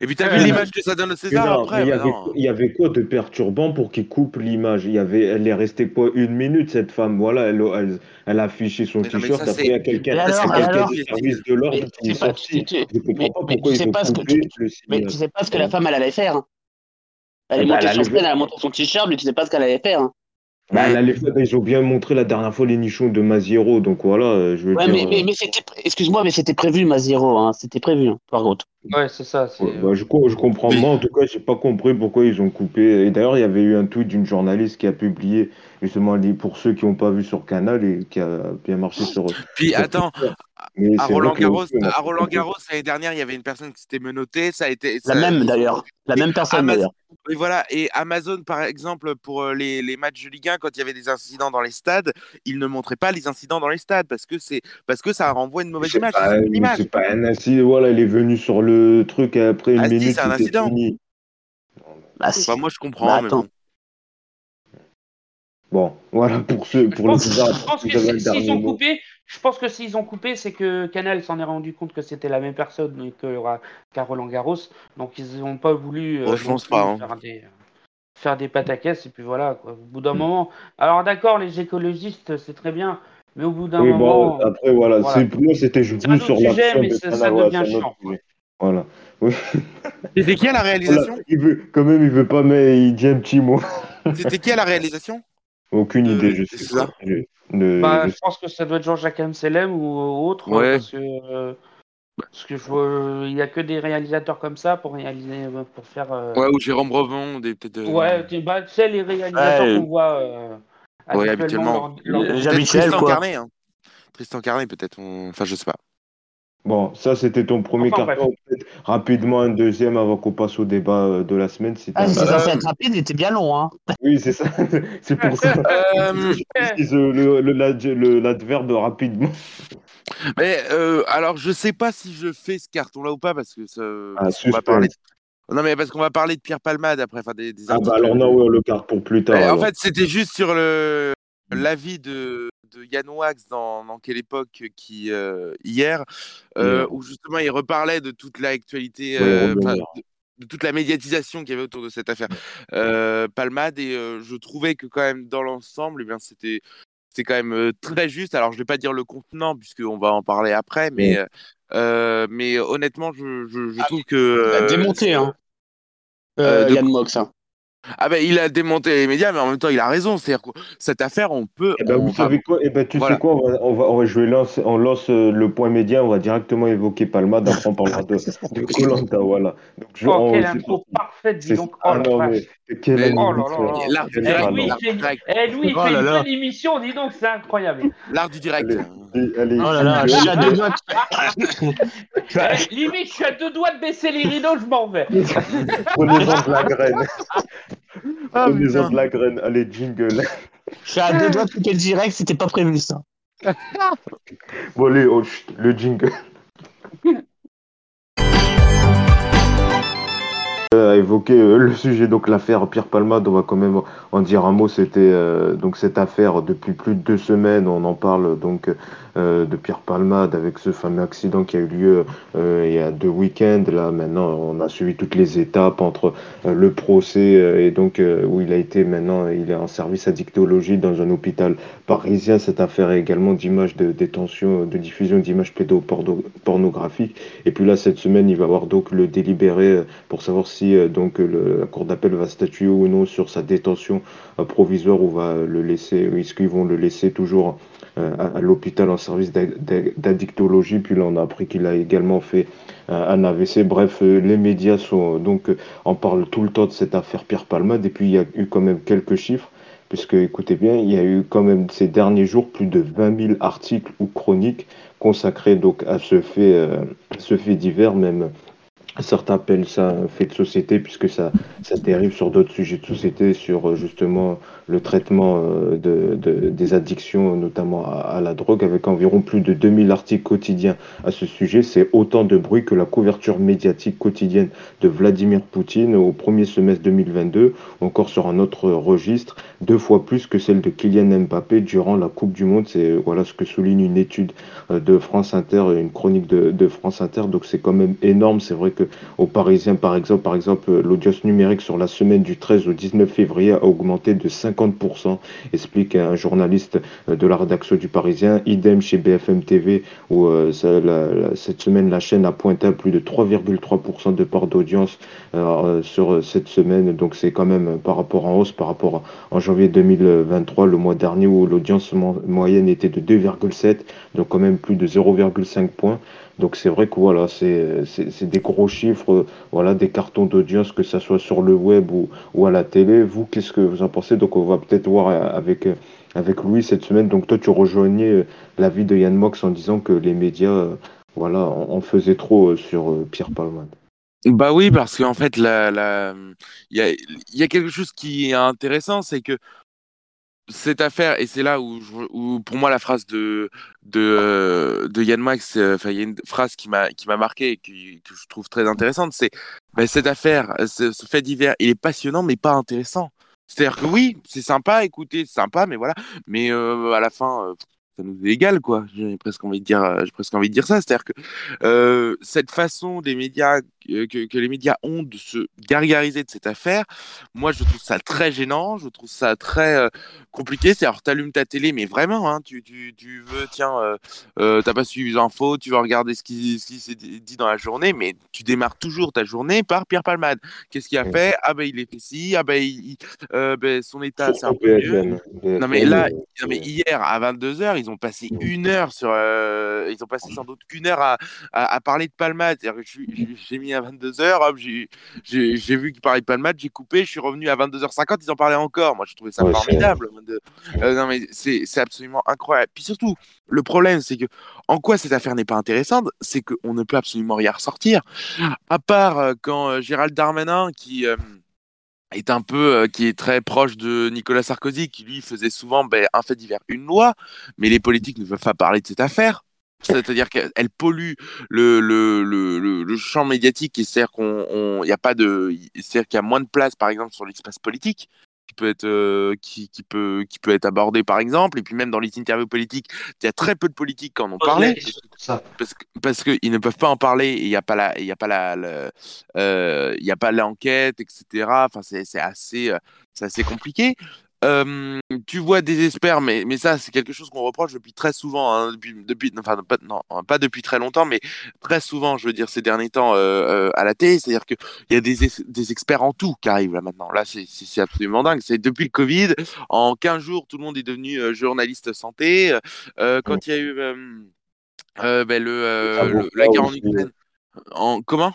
Et puis, tu as vu l'image que ça donne au César après il, y avait, il y avait quoi de perturbant pour qu'il coupe l'image? Il y avait, Elle est restée quoi Une minute, cette femme? Voilà, elle, elle, elle a affiché son t-shirt. Après, il y a quelqu'un du service de l'ordre qui est sorti. Je comprends pas pourquoi ils ont coupé le Mais tu sais pas ce que la femme, elle allait faire. Hein. Elle est eh ben, montée sur scène, elle a montré son t-shirt, mais tu sais pas ce qu'elle allait faire. Hein. Bah, ils ont bien montré la dernière fois les nichons de Maziero, donc voilà, euh, je veux ouais, Mais, mais, euh, mais c'était, excuse-moi, mais c'était prévu Maziero, hein, c'était prévu, hein, par contre. Ouais, c'est ça. bah, je, je, comprends, moi en tout cas, j'ai pas compris pourquoi ils ont coupé. Et d'ailleurs, il y avait eu un tweet d'une journaliste qui a publié justement pour ceux qui n'ont pas vu sur Canal et qui a bien marché sur. Puis attends, à Roland Garros, à Roland Garros l'année dernière, il y avait une personne qui s'était menottée, ça a été. La même d'ailleurs, la même personne d'ailleurs. Oui, voilà. Et Amazon, par exemple, pour euh, les, les, matchs de Ligue 1, quand il y avait des incidents dans les stades, ils ne montraient pas les incidents dans les stades parce que c'est parce que ça renvoie une mauvaise image. C'est pas un incident. Voilà, il est venu sur le truc après une ah, minute. c'est un incident. Bah, bah, moi, je comprends. Bah, bon. voilà pour ceux pour le Je pense que s'ils ont coupé, je pense que s'ils ont coupé, c'est que Canal s'en est rendu compte que c'était la même personne que Roland Garros, donc ils n'ont pas voulu euh, pas, hein. faire, des, faire des pataquès et puis voilà. Quoi. Au bout d'un mm. moment, alors d'accord, les écologistes, c'est très bien, mais au bout d'un moment. après voilà, voilà. moi c'était juste sur l'action mais ça, ça devient chiant. Voilà. C'était qui à la réalisation il veut, Quand même, il veut pas, mais il dit un petit mot. C'était qui à la réalisation Aucune idée, je sais pas. Bah, je... pense que ça doit être Jean-Jacques Amselem ou autre. Hein, parce que, parce que je il n'y a que des réalisateurs comme ça pour réaliser, pour faire. Euh, ouais, ou Jérôme Brevon, des peut-être. Euh, ouais, bah, tu sais les réalisateurs qu'on voit. Euh, ouais, habituellement. Jean-Michel Tristan Carnet, hein. Tristan Carnet peut-être. Enfin, je sais pas. Bon, ça c'était ton premier carton. Rapidement, un deuxième avant qu'on passe au débat euh, de la semaine. Ah, c'est ça, être rapide, il était bien long. Hein. Oui, c'est ça. c'est pour ça. euh... l'adverbe rapidement. Mais euh, alors, je sais pas si je fais ce carton-là ou pas parce que ça. Ah, va parler. Non, mais parce qu'on va parler de Pierre Palmade après. Enfin, des, ah, bah alors, non, ouais, le carte pour plus tard. en fait, c'était juste sur le l'avis de, de Yann Wax dans, dans quelle époque qui euh, hier, euh, où justement il reparlait de toute l'actualité, euh, de, toute la médiatisation qu'il y avait autour de cette affaire Palmade, et je trouvais que quand même dans l'ensemble, eh bien c'était c'est quand même très juste. Alors je vais pas dire le contenant puisqu'on va en parler après, mais mais honnêtement, je, je, je ah, trouve que démonté hein. Yann Mox. Hein. Ah ben il a démonté les médias, mais en même temps il a raison. C'est-à-dire que cette affaire, on peut. Eh ben, vous savez quoi? Eh ben, tu sais quoi? On va, on va, on va, je lance, on lance euh, le point média, on va directement évoquer Palma, après on parlera de, de Colanta, voilà. Donc, je, oh, quelle intro parfaite, dis donc. Oh, ah, non, mais, quelle oh là là. Eh, Louis, il fait, eh, Louis, oh, fait une bonne émission, dis donc, c'est incroyable. L'art du direct. Allez, allez, oh là là, je suis à deux doigts. Eh, limite, je suis à deux doigts de baisser les rideaux, je m'en vais. Prenez-en de la graine. Ah, de la graine. Allez, jingle. Je suis à deux doigts de le direct, c'était pas prévu ça. bon, allez, oh, le jingle. a évoqué euh, le sujet, donc l'affaire Pierre Palmade, on va quand même en dire un mot. C'était euh, donc cette affaire depuis plus de deux semaines, on en parle donc euh, de Pierre Palmade avec ce fameux accident qui a eu lieu euh, il y a deux week-ends. Là, maintenant, on a suivi toutes les étapes entre euh, le procès et donc où il a été maintenant, il est en service à dictologie dans un hôpital parisien. Cette affaire est également d'images de détention, de diffusion d'images pédopornographiques. Et puis là, cette semaine, il va avoir donc le délibéré pour savoir si donc la cour d'appel va statuer ou non sur sa détention provisoire ou va le laisser, est-ce qu'ils vont le laisser toujours euh, à, l'hôpital en service d'addictologie. Puis là, on a appris qu'il a également fait euh, un AVC. Bref, euh, les médias sont donc en parlent tout le temps de cette affaire Pierre Palmade. Et puis il y a eu quand même quelques chiffres, puisque écoutez bien, il y a eu quand même ces derniers jours plus de 20 000 articles ou chroniques consacrés donc à ce fait, ce fait divers, même Certains appellent ça fait de société puisque ça, ça dérive sur d'autres sujets de société, sur justement le traitement euh, de, de, des addictions, notamment à, la drogue, avec environ plus de 2000 articles quotidiens à ce sujet. C'est autant de bruit que la couverture médiatique quotidienne de Vladimir Poutine au premier semestre 2022, encore sur un autre registre, deux fois plus que celle de Kylian Mbappé durant la Coupe du Monde. C'est voilà ce que souligne une étude euh, de France Inter, une chronique de, France Inter. Donc c'est quand même énorme. C'est vrai que aux Parisiens, par exemple, par exemple, l'audience numérique sur la semaine du 13 au 19 février a augmenté de 5 50%, explique un journaliste de la rédaction du Parisien. Idem chez BFM TV, où euh, cette semaine, la chaîne a pointé à plus de 3,3% de part d'audience euh, sur cette semaine. Donc c'est quand même par rapport en hausse, par rapport en janvier 2023, le mois dernier, où l'audience moyenne était de 2,7, donc quand même plus de 0,5 points. Donc c'est vrai que voilà, c'est des gros chiffres, voilà, des cartons d'audience, que ce soit sur le web ou, ou à la télé. Vous, qu'est-ce que vous en pensez? Donc on va peut-être voir avec, avec Louis cette semaine. Donc toi, tu rejoignais l'avis de Yann Mox en disant que les médias, voilà, en faisaient trop sur Pierre Palmade. Bah oui, parce qu'en fait, il la, la... y, a, y a quelque chose qui est intéressant, c'est que cette affaire, et c'est là où, où, pour moi la phrase de, de, euh, de Yann Max, euh, enfin il y a une phrase qui m'a marqué et que, je trouve très intéressante, c'est bah, cette affaire, ce, fait divers, il est passionnant mais pas intéressant. C'est-à-dire que oui, c'est sympa, écoutez, c'est sympa, mais voilà, mais euh, à la fin, ça nous est égal, quoi. J'ai presque envie de dire, euh, j'ai presque envie de dire ça. C'est-à-dire que euh, cette façon des médias, que, que, les médias ont de se gargariser de cette affaire, moi, je trouve ça très gênant. Je trouve ça très euh, compliqué. C'est-à-dire, t'allumes ta télé, mais vraiment, hein, tu, tu, tu, veux, tiens, euh, euh, t'as pas suivi les infos, tu vas regarder ce qui, ce qui s'est dit dans la journée, mais tu démarres toujours ta journée par Pierre Palmade. Qu'est-ce qu'il a fait? Ah ben, il est fait ci. Ah ben, ben son état, c'est un peu mieux. Non mais là, non, mais hier à 22 h ils ils ont passé une heure sur. Euh, ils ont passé sans doute une heure à, à, parler de Palmade. J'ai mis à 22h, j'ai vu qu'ils parlaient de Palmade, j'ai coupé, je suis revenu à 22h50, ils en parlaient encore. Moi, je trouvais ça formidable. Euh, non, mais c'est absolument incroyable. Puis surtout, le problème, c'est que en quoi cette affaire n'est pas intéressante, c'est qu'on ne peut absolument rien ressortir. À part euh, quand Gérald Darmanin, qui est un peu euh, qui est très proche de Nicolas Sarkozy qui lui faisait souvent ben, un fait divers une loi mais les politiques ne peuvent pas parler de cette affaire. C'est-à-dire qu'elle pollue le, le, le, le, champ médiatique c'est-à-dire qu'on a pas de c'est-à-dire qu'il y a moins de place par exemple sur l'espace politique peut être euh, qui, qui, peut qui peut être abordé par exemple. Et puis même dans les interviews politiques il y a très peu de politiques qui en ont parlé. Parce que parce qu'ils ne peuvent pas en parler. Et il n'y a pas la il y a pas la, euh, il y a pas l'enquête etc enfin c'est assez euh, c'est assez compliqué tu vois des experts, mais, mais ça, c'est quelque chose qu'on reproche depuis très souvent, hein, depuis, depuis, enfin, pas, non, pas depuis très longtemps, mais très souvent, je veux dire, ces derniers temps euh, euh, à la télé. C'est-à-dire qu'il y a des, des experts en tout qui arrivent là maintenant. Là, c'est absolument dingue. C'est depuis le Covid, en 15 jours, tout le monde est devenu euh, journaliste santé. quand il y a eu ben, le, la guerre en Ukraine. En, comment?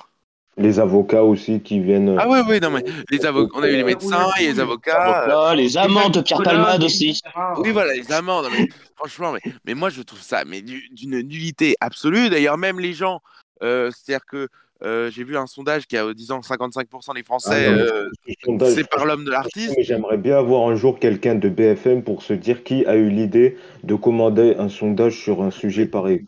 Les avocats aussi qui viennent. Ah oui, oui, non, mais les avocats, on a eu les médecins et les avocats. les amants de Pierre Palmade aussi. Oui, voilà, les amants. mais, franchement, mais, mais moi, je trouve ça mais d'une nullité absolue. D'ailleurs, même les gens, euh, c'est-à-dire que euh, j'ai vu un sondage qui a disant 55% des Français, ah euh, c'est par l'homme de l'artiste. J'aimerais bien avoir un jour quelqu'un de BFM pour se dire qui a eu l'idée de commander un sondage sur un sujet pareil.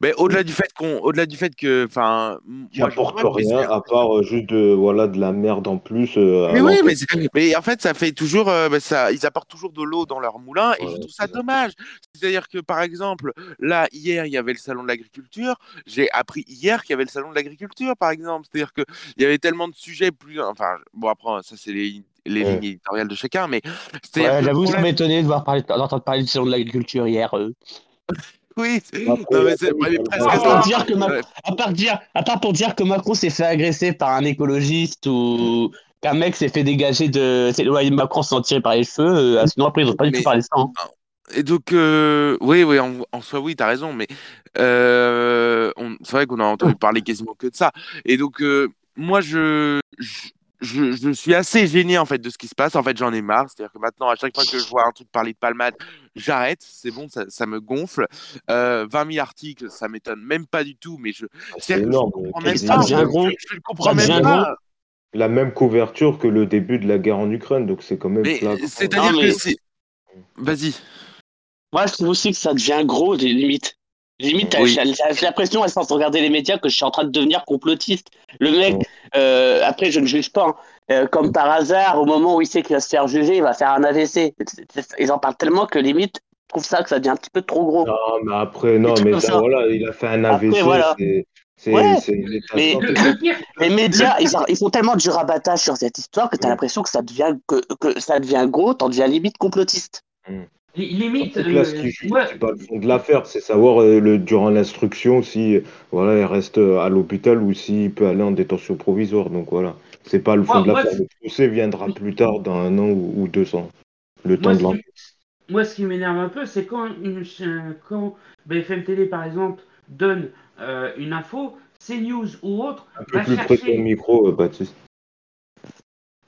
mais, au-delà du fait qu'on, au-delà du fait que, enfin, qui apporte rien à part euh, juste de voilà de la merde en plus. mais oui, mais, mais, en fait, ça fait toujours, bah, ça, ils apportent toujours de l'eau dans leur moulin et je trouve ça dommage. C'est-à-dire que par exemple, là hier, il y avait le salon de l'agriculture. J'ai appris hier qu'il y avait le salon de l'agriculture, par exemple. C'est-à-dire qu'il y avait tellement de sujets plus. Enfin, bon, après, ça, c'est les, les lignes éditoriales de chacun, mais. Ouais, J'avoue, ça m'étonnait d'entendre parler du salon de l'agriculture hier. Oui, non, mais c'est presque à part, dire que à, part dire, à part pour dire que Macron s'est fait agresser par un écologiste ou qu'un mec s'est fait dégager de. Ouais, Macron s'en tiré par les cheveux, euh, sinon après ils n'ont pas du tout parlé de ça. Hein. Et donc, euh, oui, oui, en, en, soi, oui, t'as raison, mais euh, c'est vrai qu'on a entendu parler quasiment que de ça. Et donc, euh, moi, je, je, je, suis assez gêné en fait de ce qui se passe. En fait, j'en ai marre. C'est-à-dire que maintenant, à chaque fois que je vois un truc parler de palmade, j'arrête. C'est bon, ça, ça, me gonfle. 20 000 articles, ça m'étonne même pas du tout. Mais je, ah, c'est énorme. Je comprends même pas. Je, comprends même pas. La même couverture que le début de la guerre en Ukraine, donc c'est quand même. C'est-à-dire que c'est. Vas-y. Moi, je trouve aussi que ça devient gros, des limites. Limite, j'ai l'impression, à force de regarder les médias, que je suis en train de devenir complotiste. Le mec, euh, après, je ne juge pas, hein. euh, comme par hasard, au moment où il sait qu'il va se faire juger, il va faire un AVC. Ils en parlent tellement que limite, je trouve ça que ça devient un petit peu trop gros. Non, mais après, non, mais voilà, il a fait un AVC. voilà. C'est, mais les médias, ils, ils, font tellement du rabattage sur cette histoire que tu as l'impression que ça devient que, que ça devient gros, t'en deviens limite complotiste. Mm. Limite. Là, ce qui euh, c'est pas le fond de l'affaire, c'est savoir euh, le, durant l'instruction si voilà, il reste euh, à l'hôpital ou s'il peut aller en détention provisoire. Donc voilà, c'est pas le fond de l'affaire. Le procès viendra plus tard dans un an ou, deux ans. Le temps de l'enquête. Moi, ce qui m'énerve un peu, c'est quand, quand BFM Télé, par exemple, donne une info, CNews ou autre. Un peu plus près de ton micro, Baptiste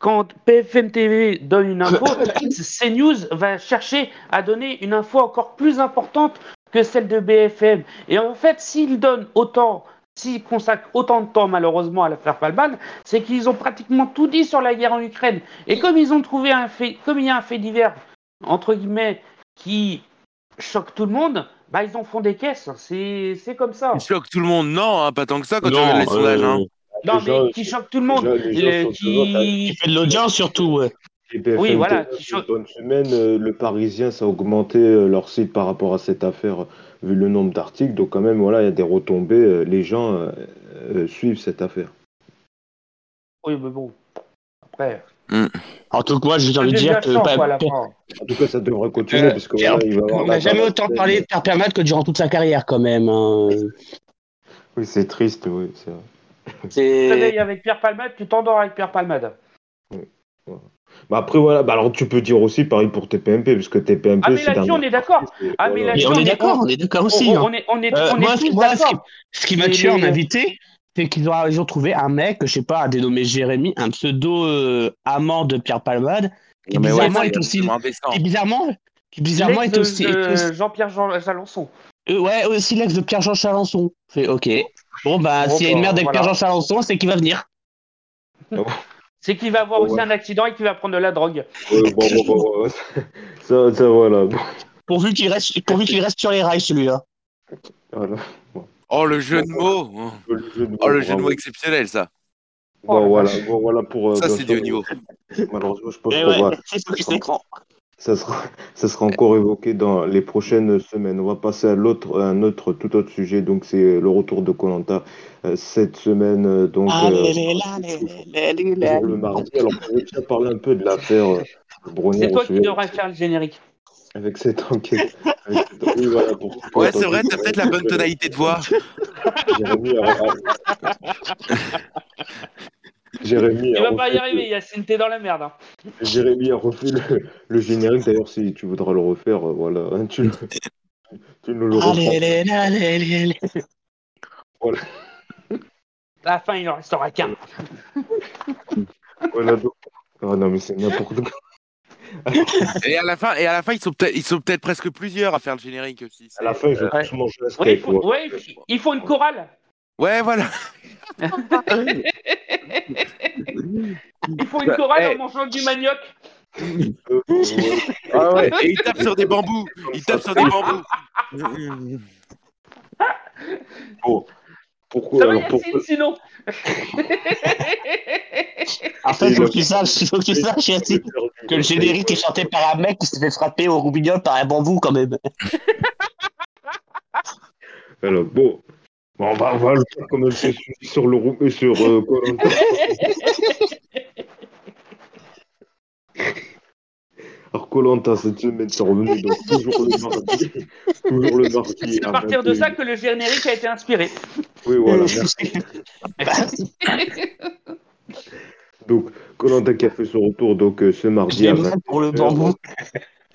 quand PFM TV donne une info, CNews va chercher à donner une info encore plus importante que celle de BFM. Et en fait, s'ils donnent autant, s'ils consacrent autant de temps malheureusement à l'affaire Palman, c'est qu'ils ont pratiquement tout dit sur la guerre en Ukraine. Et comme ils ont trouvé un fait, comme il y a un fait divers entre guillemets qui choque tout le monde, bah ils en font des caisses. C'est comme ça. Ils choquent tout le monde, non, hein, pas tant que ça quand tu regardes les sondages. Hein. Euh, non, mais qui choque tout le monde. qui... fait de l'audience surtout, ouais. oui, voilà. Bonne semaine, euh, le Parisien, ça a augmenté euh, leur site par rapport à cette affaire, euh, vu le nombre d'articles. Donc quand même, voilà, il y a des retombées. Les gens suivent cette affaire. Oui, mais bon, après. Mm. En tout cas, j'ai envie de dire que. en tout cas, ça devrait continuer. parce que, voilà, il va on n'a jamais autant parlé de Pierre que durant toute sa carrière, quand même. Hein. Oui, c'est triste, oui, c'est vrai. Tu te réveilles avec Pierre Palmade, tu t'endors avec Pierre Palmade. Bah après, voilà, bah alors tu peux dire aussi pareil pour TPMP, parce que TPMP. Ah, mais là-dessus, on est d'accord. Ah, mais là on est d'accord, on est d'accord aussi. On, est, on est, on est tous d'accord. Ce qui m'a tué en invité, c'est qu'ils ont, ils ont trouvé un mec, je sais pas, un dénommé Jérémy, un pseudo euh, amant de Pierre Palmade, qui bizarrement est aussi. Qui bizarrement, qui bizarrement est aussi. Jean-Pierre Jean Chalençon. Euh, ouais, aussi l'ex de Pierre-Jean Chalençon. Fait ok. Bon, bah, s'il y a une merde avec Pierre-Jean Chalençon, c'est qu'il va venir. c'est qu'il va avoir aussi un accident et qu'il va prendre de la drogue. bon, bon, bon, ça, ça, voilà. Pourvu qu'il reste, pourvu qu'il reste sur les rails, celui-là. Oh, le jeu de mots Oh, le jeu de mots exceptionnel, ça Bon, voilà, bon, voilà pour. Euh, ça, c'est du haut niveau. Malheureusement, je pense qu'on va. Ça sera, ça sera encore évoqué dans les prochaines semaines. On va passer à l'autre, un autre, tout autre sujet. Donc, c'est le retour de Colanta cette semaine. Donc, euh, le mardi. Alors, on va parler un peu de l'affaire euh, C'est toi qui devrais faire le générique. Avec cette enquête. Oui, voilà, ouais, c'est vrai, t'as peut-être la bonne tonalité de voix. Jérémy. Il va pas y arriver, Yacine, t'es dans la merde. Hein. Jérémy a refait le, générique. D'ailleurs, si tu voudras le refaire, euh, voilà, hein, tu, tu nous le refais. Allez, allez, allez, allez. Voilà. À la fin, il en restera qu'un. voilà, donc... Oh non, mais c'est n'importe quoi. et à la fin, et à la fin, ils sont peut-être, ils sont peut-être presque plusieurs à faire le générique aussi. À la fin, ils. Ouais, il faut, ouais, il faut une chorale. Ouais, voilà. Il faut une chorale en mangeant du manioc. ah ouais, et il tape sur des bambous. Il tape sur des bambous. Bon. Pourquoi Ça alors, pourquoi... sinon En fait, il faut que tu saches, faut que tu saches que le générique est chanté par un mec qui s'est fait frapper au roubignol par un bambou quand même. Alors, bon, Bon, on, va, on va le faire même sur le et sur euh, Alors Colanta cette semaine c'est revenu donc toujours le mardi. toujours le mardi. C'est à partir de ça que le générique a été inspiré. Oui voilà, merci. donc Colanta qui a fait son retour donc euh, ce mardi à 20 pour le bambou.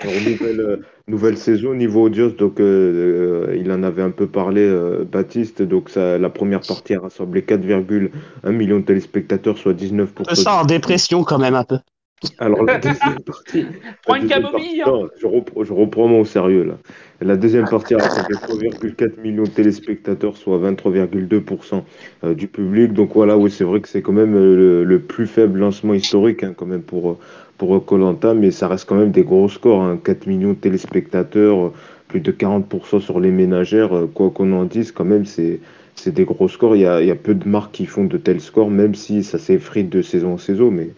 nouvelle, euh, nouvelle saison niveau audience, donc euh, euh, il en avait un peu parlé, Baptiste. Donc ça, la première partie a rassemblé 4,1 millions de téléspectateurs, soit 19%. Ça en dépression quand même un peu. Alors la deuxième partie. Prends une camomille. Hein. je, reprends, je reprends mon sérieux là. La deuxième partie a rassemblé 3,4 millions de téléspectateurs, soit 23,2% du public. Donc voilà, oui, c'est vrai que c'est quand même le, plus faible lancement historique hein, quand même pour pour Colanta, mais ça reste quand même des gros scores. 4 hein. millions de téléspectateurs, plus de 40% sur les ménagères, euh, quoi qu'on en dise, quand même, c'est des gros scores. Il y, a, y, a, peu de marques qui font de tels scores, même si ça s'effrite de saison en saison. Mais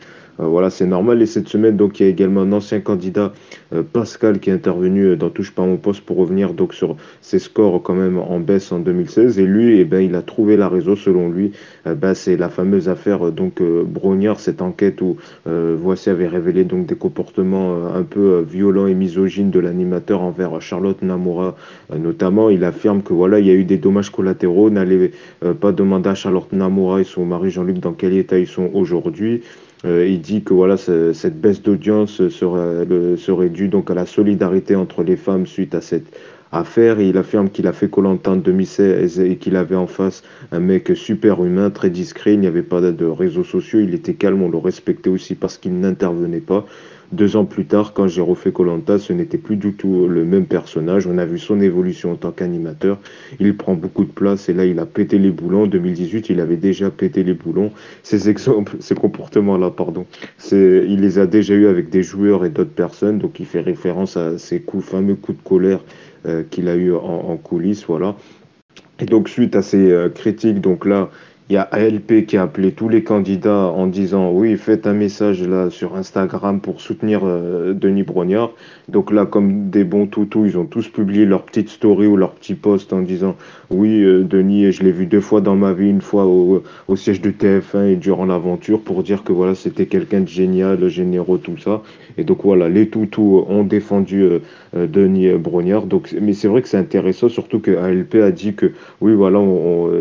voilà, c'est normal. Et cette semaine, donc, il y a également un ancien candidat, euh, Pascal, qui est intervenu euh, dans Touche pas mon poste pour revenir donc sur ses scores quand même en baisse en 2016. Et lui, eh ben, il a trouvé la raison, selon lui. Ben, c'est la fameuse affaire donc Brognard, cette enquête où Voici avait révélé donc des comportements un peu violents et misogynes de l'animateur envers Charlotte Namoura, notamment. Il affirme que voilà, il y a eu des dommages collatéraux. N'allez pas demander à Charlotte Namoura et son mari Jean-Luc dans quel état ils sont aujourd'hui. Euh, il dit que voilà, cette baisse d'audience serait, due donc à la solidarité entre les femmes suite à cette affaire. il affirme qu'il a fait Colantin en 2016 et qu'il avait en face un mec super humain, très discret. Il n'y avait pas de réseaux sociaux. Il était calme, on le respectait aussi parce qu'il n'intervenait pas. Deux ans plus tard, quand j'ai refait Colanta, ce n'était plus du tout le même personnage. On a vu son évolution en tant qu'animateur. Il prend beaucoup de place et là, il a pété les boulons. En 2018, il avait déjà pété les boulons. Ces exemples, ces comportements-là, pardon, il les a déjà eu avec des joueurs et d'autres personnes. Donc, il fait référence à ces coups, fameux coups de colère euh, qu'il a eu en, coulisses, voilà. Et donc, suite à ces euh, critiques, donc là, il y a ALP qui a appelé tous les candidats en disant oui, faites un message là sur Instagram pour soutenir euh, Denis Brognard. Donc là, comme des bons toutous, ils ont tous publié leur petite story ou leur petit post en disant oui, euh, Denis, je l'ai vu deux fois dans ma vie, une fois au, siège du TF1 et durant l'aventure pour dire que voilà, c'était quelqu'un de génial, généreux, tout ça. Et donc voilà, les toutous ont défendu euh, Denis Brognard. Donc, mais c'est vrai que c'est intéressant, surtout que ALP a dit que oui, voilà,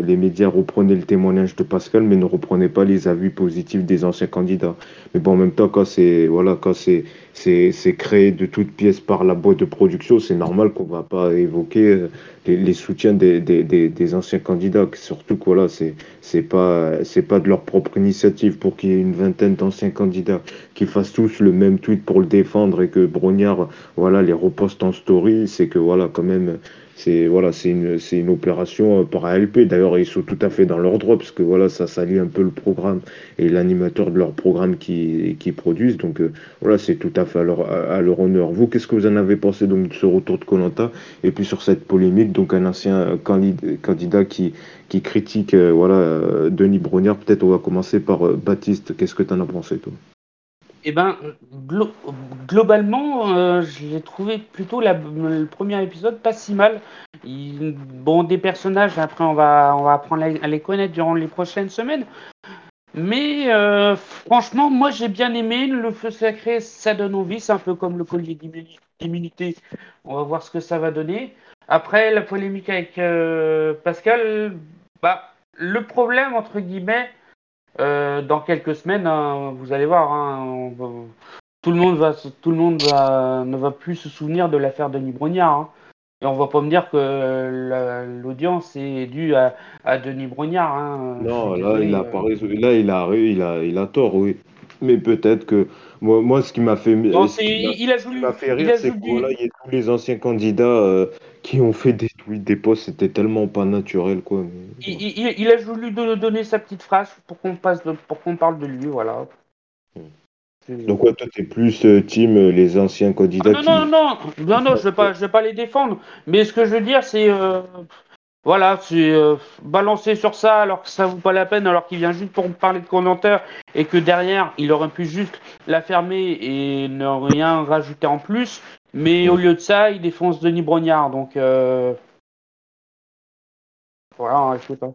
les médias reprenaient le témoignage de Pascal, mais ne reprenez pas les avis positifs des anciens candidats. Mais bon, en même temps, quand c'est voilà, quand c'est c'est créé de toutes pièces par la boîte de production, c'est normal qu'on va pas évoquer euh, les, soutiens des, des, des, anciens candidats. Surtout que voilà, c'est c'est pas c'est pas de leur propre initiative pour qu'il y ait une vingtaine d'anciens candidats qui fassent tous le même tweet pour le défendre et que Brognard voilà les reposte en story. C'est que voilà quand même c'est voilà, une, opération euh, par ALP. D'ailleurs, ils sont tout à fait dans leur droit parce que voilà, ça salit un peu le programme et l'animateur de leur programme qui, qui produisent. Donc euh, voilà, c'est tout à fait à leur, honneur. Vous, qu'est-ce que vous en avez pensé donc de ce retour de Colanta et puis sur cette polémique, donc un ancien candidat qui, critique euh, voilà Denis Brognard. Peut-être on va commencer par Baptiste. Qu'est-ce que tu en as pensé toi? Eh ben, globalement, euh, j'ai trouvé plutôt le premier épisode pas si mal. bon, des personnages, après, on va, on va apprendre à les connaître durant les prochaines semaines. Mais euh, franchement, moi j'ai bien aimé. Le feu sacré, ça donne envie. C'est un peu comme le collier d'immunité. On va voir ce que ça va donner. Après, la polémique avec euh, Pascal, bah, le problème, entre guillemets, euh, dans quelques semaines, hein, vous allez voir, hein, tout le monde va, tout le monde ne va plus se souvenir de l'affaire Denis Brognard. Hein. Et on va pas me dire que l'audience est due à, Denis Brognard. Non, là il, a pas euh. là il a, il a, il a tort, oui. Mais peut-être que moi, moi, ce qui m'a fait, non, il, a voulu, fait rire, c'est qu'il y a tous les anciens candidats euh, qui ont fait des tweets, des posts, c'était tellement pas naturel, quoi. Il, a voulu donner sa petite phrase pour qu'on passe, pour qu'on parle de lui, voilà. Hmm. Donc toi, t'es plus euh, team euh, les anciens candidats. Ah, non, non, non, non, non, je vais pas, je vais pas les défendre. Mais ce que je veux dire, c'est voilà, c'est euh, balancer sur ça alors que ça vaut pas la peine, alors qu'il vient juste pour parler de commentaires et que derrière, il aurait pu juste la fermer et ne rien rajouter en plus. Mais au lieu de ça, il défonce Denis Brognard. Donc, euh... voilà, hein, je sais pas.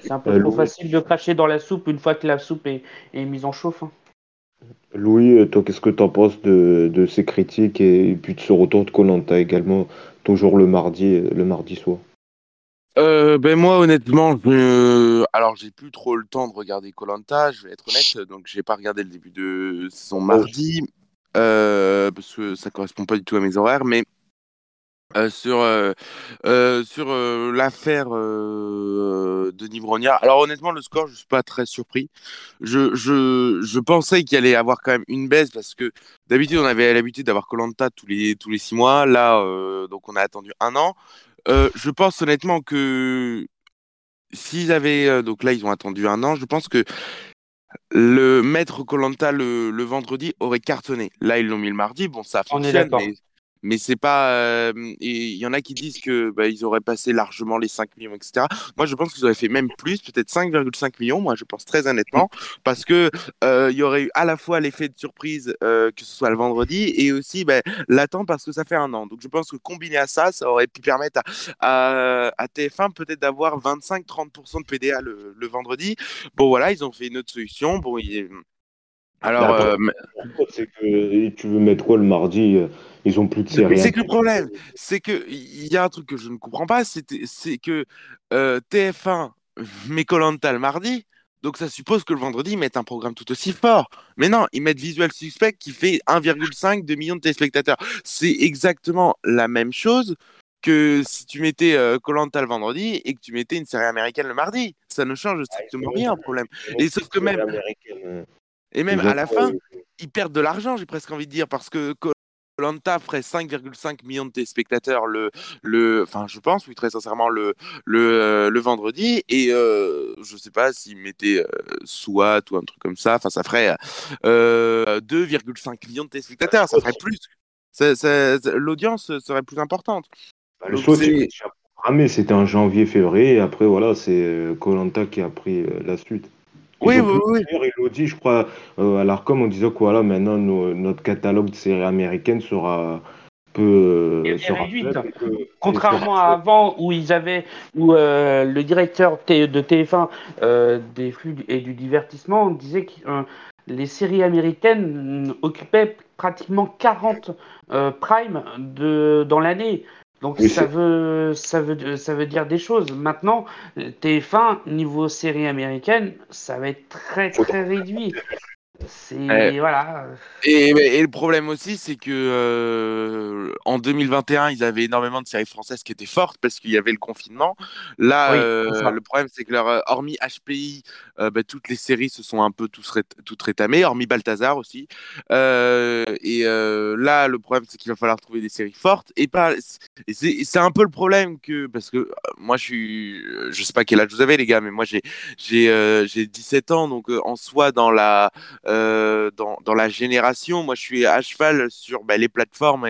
C'est un peu euh, trop facile de cracher dans la soupe une fois que la soupe est, mise en chauffe. Hein. Louis, euh, toi, qu'est-ce que tu en penses de, de, ces critiques et, puis de ce retour de Colanta également, toujours le mardi, le mardi soir? Euh, ben moi honnêtement, je... alors j'ai plus trop le temps de regarder Colanta, je vais être honnête, donc j'ai pas regardé le début de saison mardi euh, parce que ça correspond pas du tout à mes horaires, mais euh, sur euh, sur l'affaire Denis Brognard. Alors honnêtement, le score, je suis pas très surpris. Je, je, je pensais qu'il allait avoir quand même une baisse parce que d'habitude on avait l'habitude d'avoir Colanta tous les tous les six mois. Là, donc on a attendu un an. Euh, je pense honnêtement que s'ils avaient. Euh, donc là, ils ont attendu un an. Je pense que le maître Colanta le, le, vendredi aurait cartonné. Là, ils l'ont mis le mardi. Bon, ça fonctionne. Mais mais c'est pas. Il y en a qui disent que bah, ils auraient passé largement les 5 millions, etc. Moi, je pense qu'ils auraient fait même plus, peut-être 5,5 millions. Moi, je pense très honnêtement, parce que il y aurait eu à la fois l'effet de surprise, euh, que ce soit le vendredi, et aussi bah, l'attente parce que ça fait un an. Donc, je pense que combiné à ça, ça aurait pu permettre à, à, TF1 peut-être d'avoir 25-30% de PDA le, le, vendredi. Bon, voilà, ils ont fait une autre solution. Bon. Alors, c'est que tu veux mettre quoi le mardi ils ont plus de séries. c'est que le problème, c'est que il y a un truc que je ne comprends pas, c'est que euh, TF1 met Colanta le mardi, donc ça suppose que le vendredi ils mettent un programme tout aussi fort. Mais non, ils mettent Visual Suspect qui fait 1,5 millions de téléspectateurs. C'est exactement la même chose que si tu mettais Colanta le vendredi et que tu mettais une série américaine le mardi. Ça ne change strictement rien au problème. Et sauf que même. Et même à la fin, ils perdent de l'argent, j'ai presque envie de dire, parce que Lanta ferait 5,5 millions de téléspectateurs le, le, enfin je pense, oui très sincèrement le, le, euh, le vendredi et euh, je sais pas s'ils mettaient euh, SWAT ou un truc comme ça, enfin ça ferait 2,5 millions de téléspectateurs, ça ferait plus. L'audience serait plus importante. Bah, le show c'était en janvier-février et après voilà c'est Colanta qui a pris la suite. Oui, oui, oui. Il l'a dit, je crois, euh, à l'ARCOM, on disait que voilà, maintenant, notre catalogue de séries américaines sera peu euh, réduit. Contrairement à avant où ils avaient, où euh, le directeur de TF1 des flux et du divertissement disait que les séries américaines occupaient pratiquement 40 primes de, dans l'année. Donc ça veut, ça, veut, ça veut dire des choses. Maintenant, TF1, niveau série américaine, ça va être très très réduit. C'est voilà. Et, et, le problème aussi, c'est que euh, en 2021, ils avaient énormément de séries françaises qui étaient fortes parce qu'il y avait le confinement. Là, euh, le problème, c'est que leur, euh, hormis HPI, bah, toutes les séries se sont un peu tous toutes rétamées, hormis Balthazar aussi. et là, le problème, c'est qu'il va falloir trouver des séries fortes et pas. C'est un peu le problème que parce que moi, je suis, je sais pas quel âge vous avez les gars, mais moi j'ai j'ai j'ai 17 ans, donc en soi dans la euh, dans, dans, la génération. Moi, je suis à cheval sur bah, les plateformes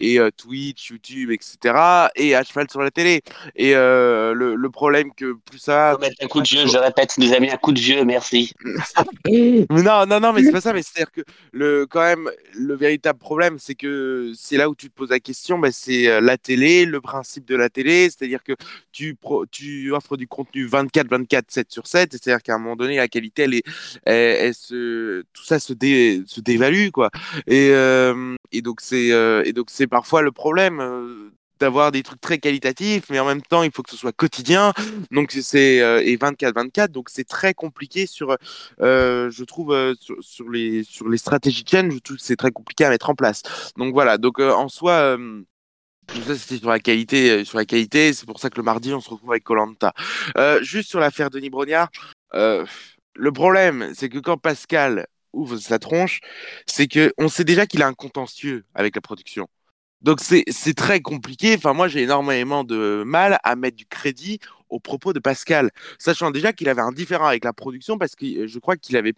et, euh, Twitch, YouTube, etc. Et à cheval sur la télé. Et euh, le, le, problème que plus ça. un coup de vieux, je répète, nous a mis un coup de vieux, merci. non, non, non, mais c'est pas ça. Mais c'est-à-dire que le, quand même, le véritable problème, c'est que c'est là où tu te poses la question, bah, c'est la télé, le principe de la télé. C'est-à-dire que tu, tu offres du contenu 24, 24, 7 sur 7. C'est-à-dire qu'à un moment donné, la qualité, elle, est, elle se tout ça se, se dévalue quoi. Et, euh, et donc c'est euh, et donc c'est parfois le problème euh, d'avoir des trucs très qualitatifs, mais en même temps, il faut que ce soit quotidien. Donc c'est et 24-24, donc c'est très compliqué sur, je trouve, sur, les sur les stratégies de chaîne, je trouve c'est très compliqué à mettre en place. Donc voilà, donc en soi. ça, c'était sur la qualité, sur la qualité. C'est pour ça que le mardi, on se retrouve avec Colanta. juste sur l'affaire Denis Brognard, le problème, c'est que quand Pascal ouvre sa tronche, c'est que on sait déjà qu'il a un contentieux avec la production. Donc c'est très compliqué. Enfin, moi, j'ai énormément de mal à mettre du crédit aux propos de Pascal, sachant déjà qu'il avait un différent avec la production parce que je crois qu'il avait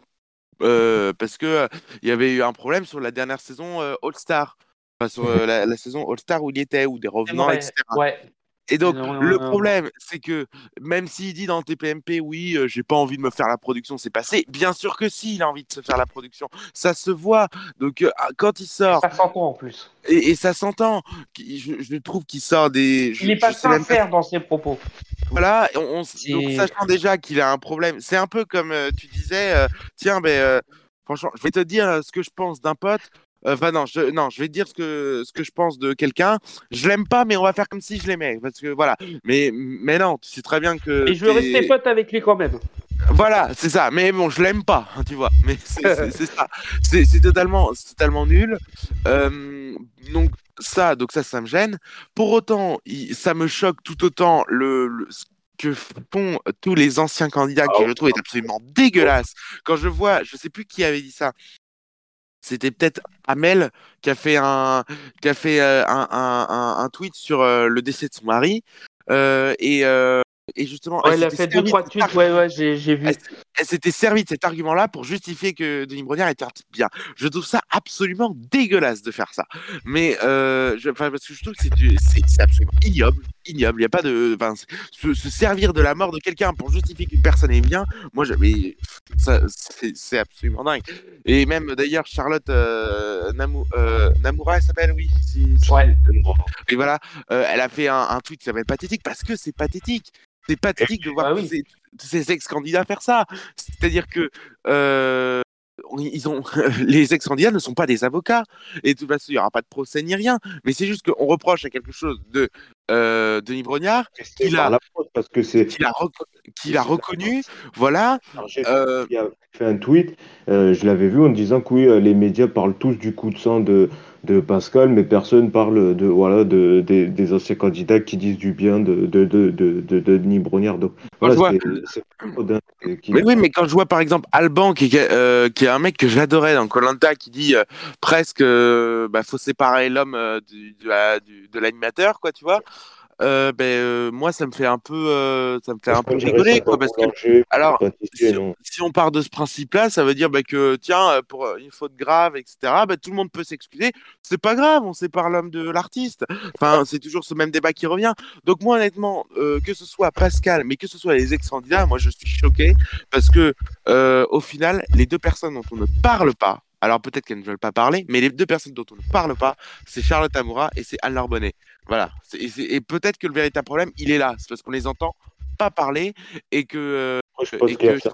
euh, parce que euh, il y avait eu un problème sur la dernière saison euh, All Star, enfin, sur la, saison All Star où il était, ou des revenants, etc. Ouais. Et donc, le problème, c'est que même s'il dit dans TPMP, oui, euh, j'ai pas envie de me faire la production, c'est passé, bien sûr que si, il a envie de se faire la production. Ça se voit. Donc, euh, ah, quand il sort. ça s'entend en plus. Et, ça s'entend. Je, trouve qu'il sort des. il n'est pas sincère dans ses propos. Voilà, on, donc, sachant déjà qu'il a un problème, c'est un peu comme euh, tu disais, tiens, ben. Franchement, je vais te dire ce que je pense d'un pote. Euh, enfin non, je, non, je vais dire ce que, ce que je pense de quelqu'un. Je l'aime pas, mais on va faire comme si je l'aimais. Parce que voilà. Mais, mais non, tu sais très bien que. Et je veux rester pote avec lui quand même. Voilà, c'est ça. Mais bon, je l'aime pas, tu vois. Mais c'est ça. C'est totalement, totalement nul. Euh, donc ça, donc ça, ça me gêne. Pour autant, ça me choque tout autant le, ce que font tous les anciens candidats, qui je trouve est absolument dégueulasse. Quand je vois, je sais plus qui avait dit ça, c'était peut-être Amel qui a fait un, qui a fait, euh, un, un, un, tweet sur euh, le décès de son mari. Euh, et, et justement, elle, a fait deux, trois tweets, ouais, ouais, j'ai vu. Elle, s'était servie de cet argument-là pour justifier que Denis Brognard était un type bien. Je trouve ça absolument dégueulasse de faire ça. Mais, euh, je, parce que je trouve que c'est absolument ignoble. Ignoble. Il n'y a pas de. Se, se, servir de la mort de quelqu'un pour justifier qu'une personne est bien, moi, j'avais. C'est absolument dingue. Et même d'ailleurs, Charlotte euh, euh Namoura, elle s'appelle, oui. ouais. Et voilà, euh, elle a fait un, un tweet qui s'appelle Pathétique parce que c'est pathétique. C'est pathétique de voir bah ces, ex-candidats faire ça. C'est-à-dire que euh, ils ont, les ex-candidats ne sont pas des avocats. Et de toute façon, il n'y aura pas de procès ni rien. Mais c'est juste qu'on reproche à quelque chose de euh, Denis Brognard qu'il a, parce que c'est qu'il a, reconnu. Voilà. Euh... Il a fait un tweet, euh, je l'avais vu en disant que oui, euh, les médias parlent tous du coup de sang de, de Pascal, mais personne parle de voilà de, des anciens candidats qui disent du bien de, de, de, de, Denis Brognard. Mais oui, mais quand je vois par exemple Alban, qui, euh, qui est un mec que j'adorais dans Colanta, qui dit euh, presque euh, bah, faut séparer l'homme de l'animateur, quoi, tu vois. Euh, ben euh, moi ça me fait un peu euh, ça me fait un peu rigoler quoi parce que alors si, on part de ce principe là ça veut dire bah, que tiens pour une faute grave etc bah, tout le monde peut s'excuser. C'est pas grave on sépare l'homme de l'artiste. Enfin c'est toujours ce même débat qui revient. Donc moi honnêtement que ce soit Pascal mais que ce soit les ex candidats moi je suis choqué parce que au final les deux personnes dont on ne parle pas alors peut-être qu'elles ne veulent pas parler, mais les deux personnes dont on ne parle pas, c'est Charlotte Amoura et c'est Anne Bonnet. Voilà. Et, peut-être que le véritable problème, il est là. C'est parce qu'on les entend pas parler et que, euh,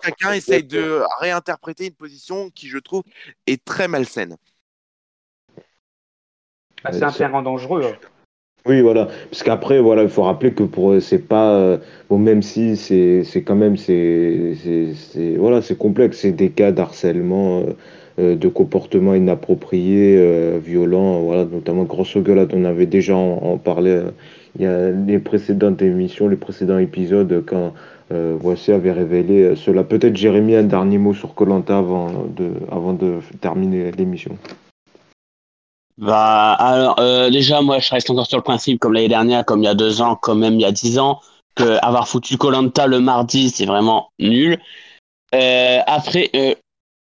chacun essaye de réinterpréter une position qui, je trouve, est très malsaine. Ah, c'est un terrain dangereux. Hein. Oui, voilà. Parce qu'après, voilà, il faut rappeler que pour eux, c'est pas. Euh, bon, même si c'est c'est quand même. C'est c'est- voilà, c'est complexe. C'est des cas d'harcèlement, euh, euh, de comportement inapproprié, euh, violent. Voilà, notamment Grosso Gueulade, on avait déjà en, parlé. euh, il y a les précédentes émissions, les précédents épisodes, quand euh, Voici avait révélé euh, cela. Peut-être Jérémy, un dernier mot sur Colanta avant de, avant de terminer l'émission. Bah, alors, euh, déjà, moi, je reste encore sur le principe, comme l'année dernière, comme il y a deux ans, comme même il y a dix ans, que avoir foutu Colanta le mardi, c'est vraiment nul. Euh, après,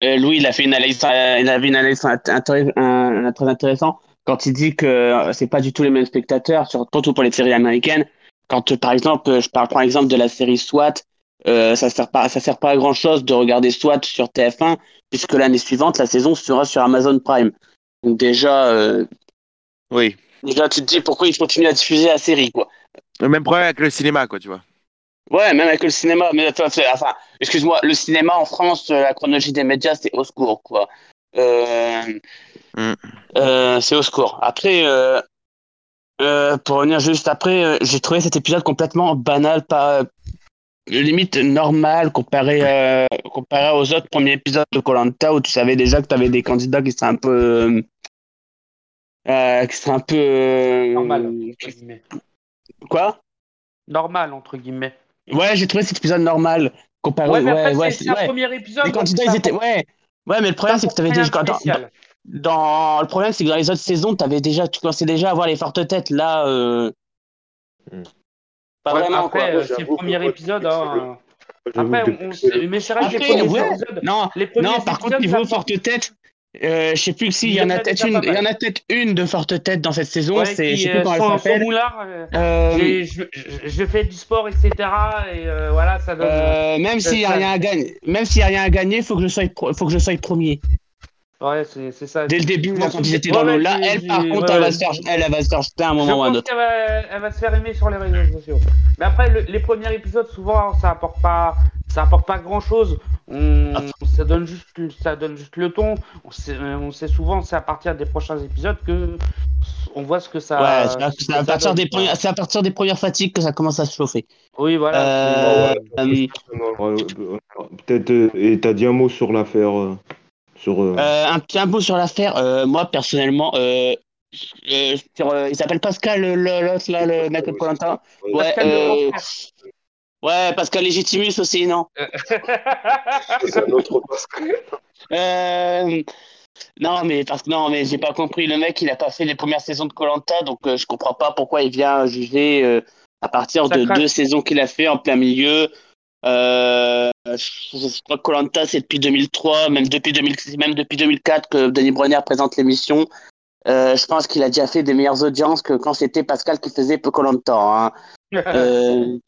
euh, euh, Louis, il a fait une analyse, il avait une analyse intéress- un- un- très intéressant quand il dit que c'est pas du tout les mêmes spectateurs, surtout pour les séries américaines. Quand, euh, par exemple, je parle par exemple de la série SWAT, euh, ça sert pas, ça sert pas à grand chose de regarder SWAT sur TF1, puisque l'année suivante, la saison sera sur Amazon Prime. Donc déjà, euh, Oui. déjà tu te dis pourquoi ils continuent à diffuser la série, quoi. Le même problème avec le cinéma, quoi, tu vois. Ouais, même avec le cinéma. Mais enfin, excuse-moi, le cinéma en France, euh, la chronologie des médias, c'est au secours, quoi. Euh, Mm. euh, c'est au secours. Après, euh, euh, pour revenir juste après, euh, j'ai trouvé cet épisode complètement banal, pas limite normal comparé, euh, comparé aux autres premiers épisodes de Colanta où tu savais déjà que tu avais des candidats qui seraient un peu. Euh, qui seraient un peu. euh, Normal, entre guillemets. Quoi? Normal, entre guillemets. Ouais, j'ai trouvé cet épisode normal. Comparé Ouais, mais après, ouais, c'est un ouais. premier épisode. Les candidats, ils étaient. Ouais. Ouais, mais le problème, c'est que tu avais déjà. Dans, dans- le problème, c'est que dans les autres saisons, tu avais déjà. Tu commençais déjà à avoir les fortes têtes. Là. Euh... Hmm. Pas Ouais, vraiment, après, quoi. euh, c'est le premier épisode. hein. Après, on, mais c'est vrai que les premiers ouais. épisodes. Non, Les premiers non, par contre, épisodes, niveau ça- forte tête. Euh, je sais plus s'il Il y en a peut-être une, il y en a peut-être une de forte tête dans cette saison. Ouais, c'est, je sais plus euh, comment elle s'appelle. moulard, euh, Euh, je, je- fais du sport, etc. Et euh, voilà, ça donne. euh, même s'il y a rien à gagner, même s'il y a rien à gagner, faut que je sois, pro- faut que je sois premier. Ouais, c'est c'est ça. Dès le début, quand ils étaient Ouais, dans l'eau, là, elle, par contre, ouais, elle va se faire, elle, elle va se faire jeter à un Je moment ou à un autre. qu'elle va, elle va se faire aimer sur les réseaux sociaux. Mais après, le- les premiers épisodes, souvent, ça apporte pas, ça apporte pas grand chose. On, ça donne juste, ça donne juste le ton. On sait, on sait souvent, c'est à partir des prochains épisodes que on voit ce que ça. Ouais, c'est à, ce partir donne, des premières, c'est à partir des premières fatigues que ça commence à se chauffer. Oui, voilà. Euh, euh, Euh, Peut-être, euh, et t'as dit un mot sur l'affaire, euh, sur. euh, euh, un petit un mot sur l'affaire. Euh, moi, personnellement, euh, euh, sur, euh, il s'appelle Pascal, le- le- l'autre là, le mec de Colanta. Ouais, euh, ouais, Pascal Légitimus aussi, non c'est un autre Pascal. Euh, non, mais parce que non, mais j'ai pas compris. Le mec, il a pas fait les premières saisons de Colanta, donc euh, je comprends pas pourquoi il vient juger euh, à partir Ça de deux saisons qu'il a fait en plein milieu. Euh, je, je crois que Colanta c'est depuis 2003, même depuis 2000, même depuis 2004 que Denis Brenner présente l'émission. Euh, je pense qu'il a déjà fait des meilleures audiences que quand c'était Pascal qui faisait Colanta. Hein.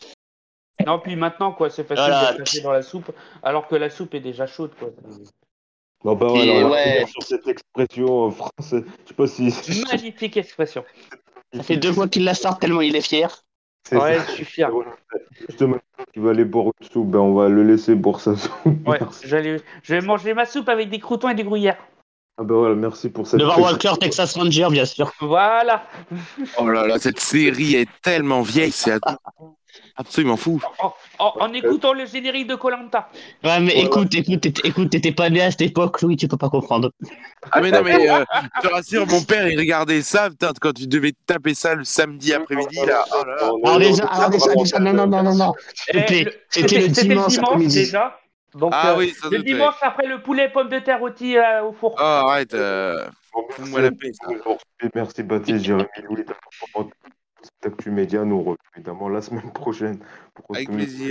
Non, puis maintenant, quoi, c'est facile Voilà. de passer dans la soupe, alors que la soupe est déjà chaude, quoi. Bon, bah, on va ouais. sur cette expression euh, française. Je sais pas si. Magnifique expression. ça fait deux mois qu'il la sort tellement il est fier. Ouais, ça. je suis fier. Justement, qui va aller boire une soupe, ben on va le laisser boire sa soupe. Ouais, j'allais, je vais manger ma soupe avec des croutons et des gruyères. Ah ben voilà, merci pour cette. Devant. Walker, Texas Ranger, bien sûr. Voilà. Oh là là, cette série est tellement vieille, c'est ab- absolument fou. En, en- en écoutant le générique de Colanta. Ouais, mais écoute, écoute, t'étais- écoute, t'étais pas né à cette époque, Louis, tu peux pas comprendre. Ah mais non mais euh, je te rassure, mon père il regardait ça, putain, quand tu devais taper ça le samedi après-midi là. Oh là là. Alors déjà, alors déjà, déjà, non, non, non, non, non. Eh, C'était le- dimanche après-midi. déjà. Donc, Ah euh, oui, ça le dimanche après le poulet pomme de terre rôti euh, au four. Oh arrête, euh, fous-moi la paix. Merci Baptiste, Jérémy, Louis actu média. Nous retrouve évidemment la semaine prochaine pour Avec plaisir.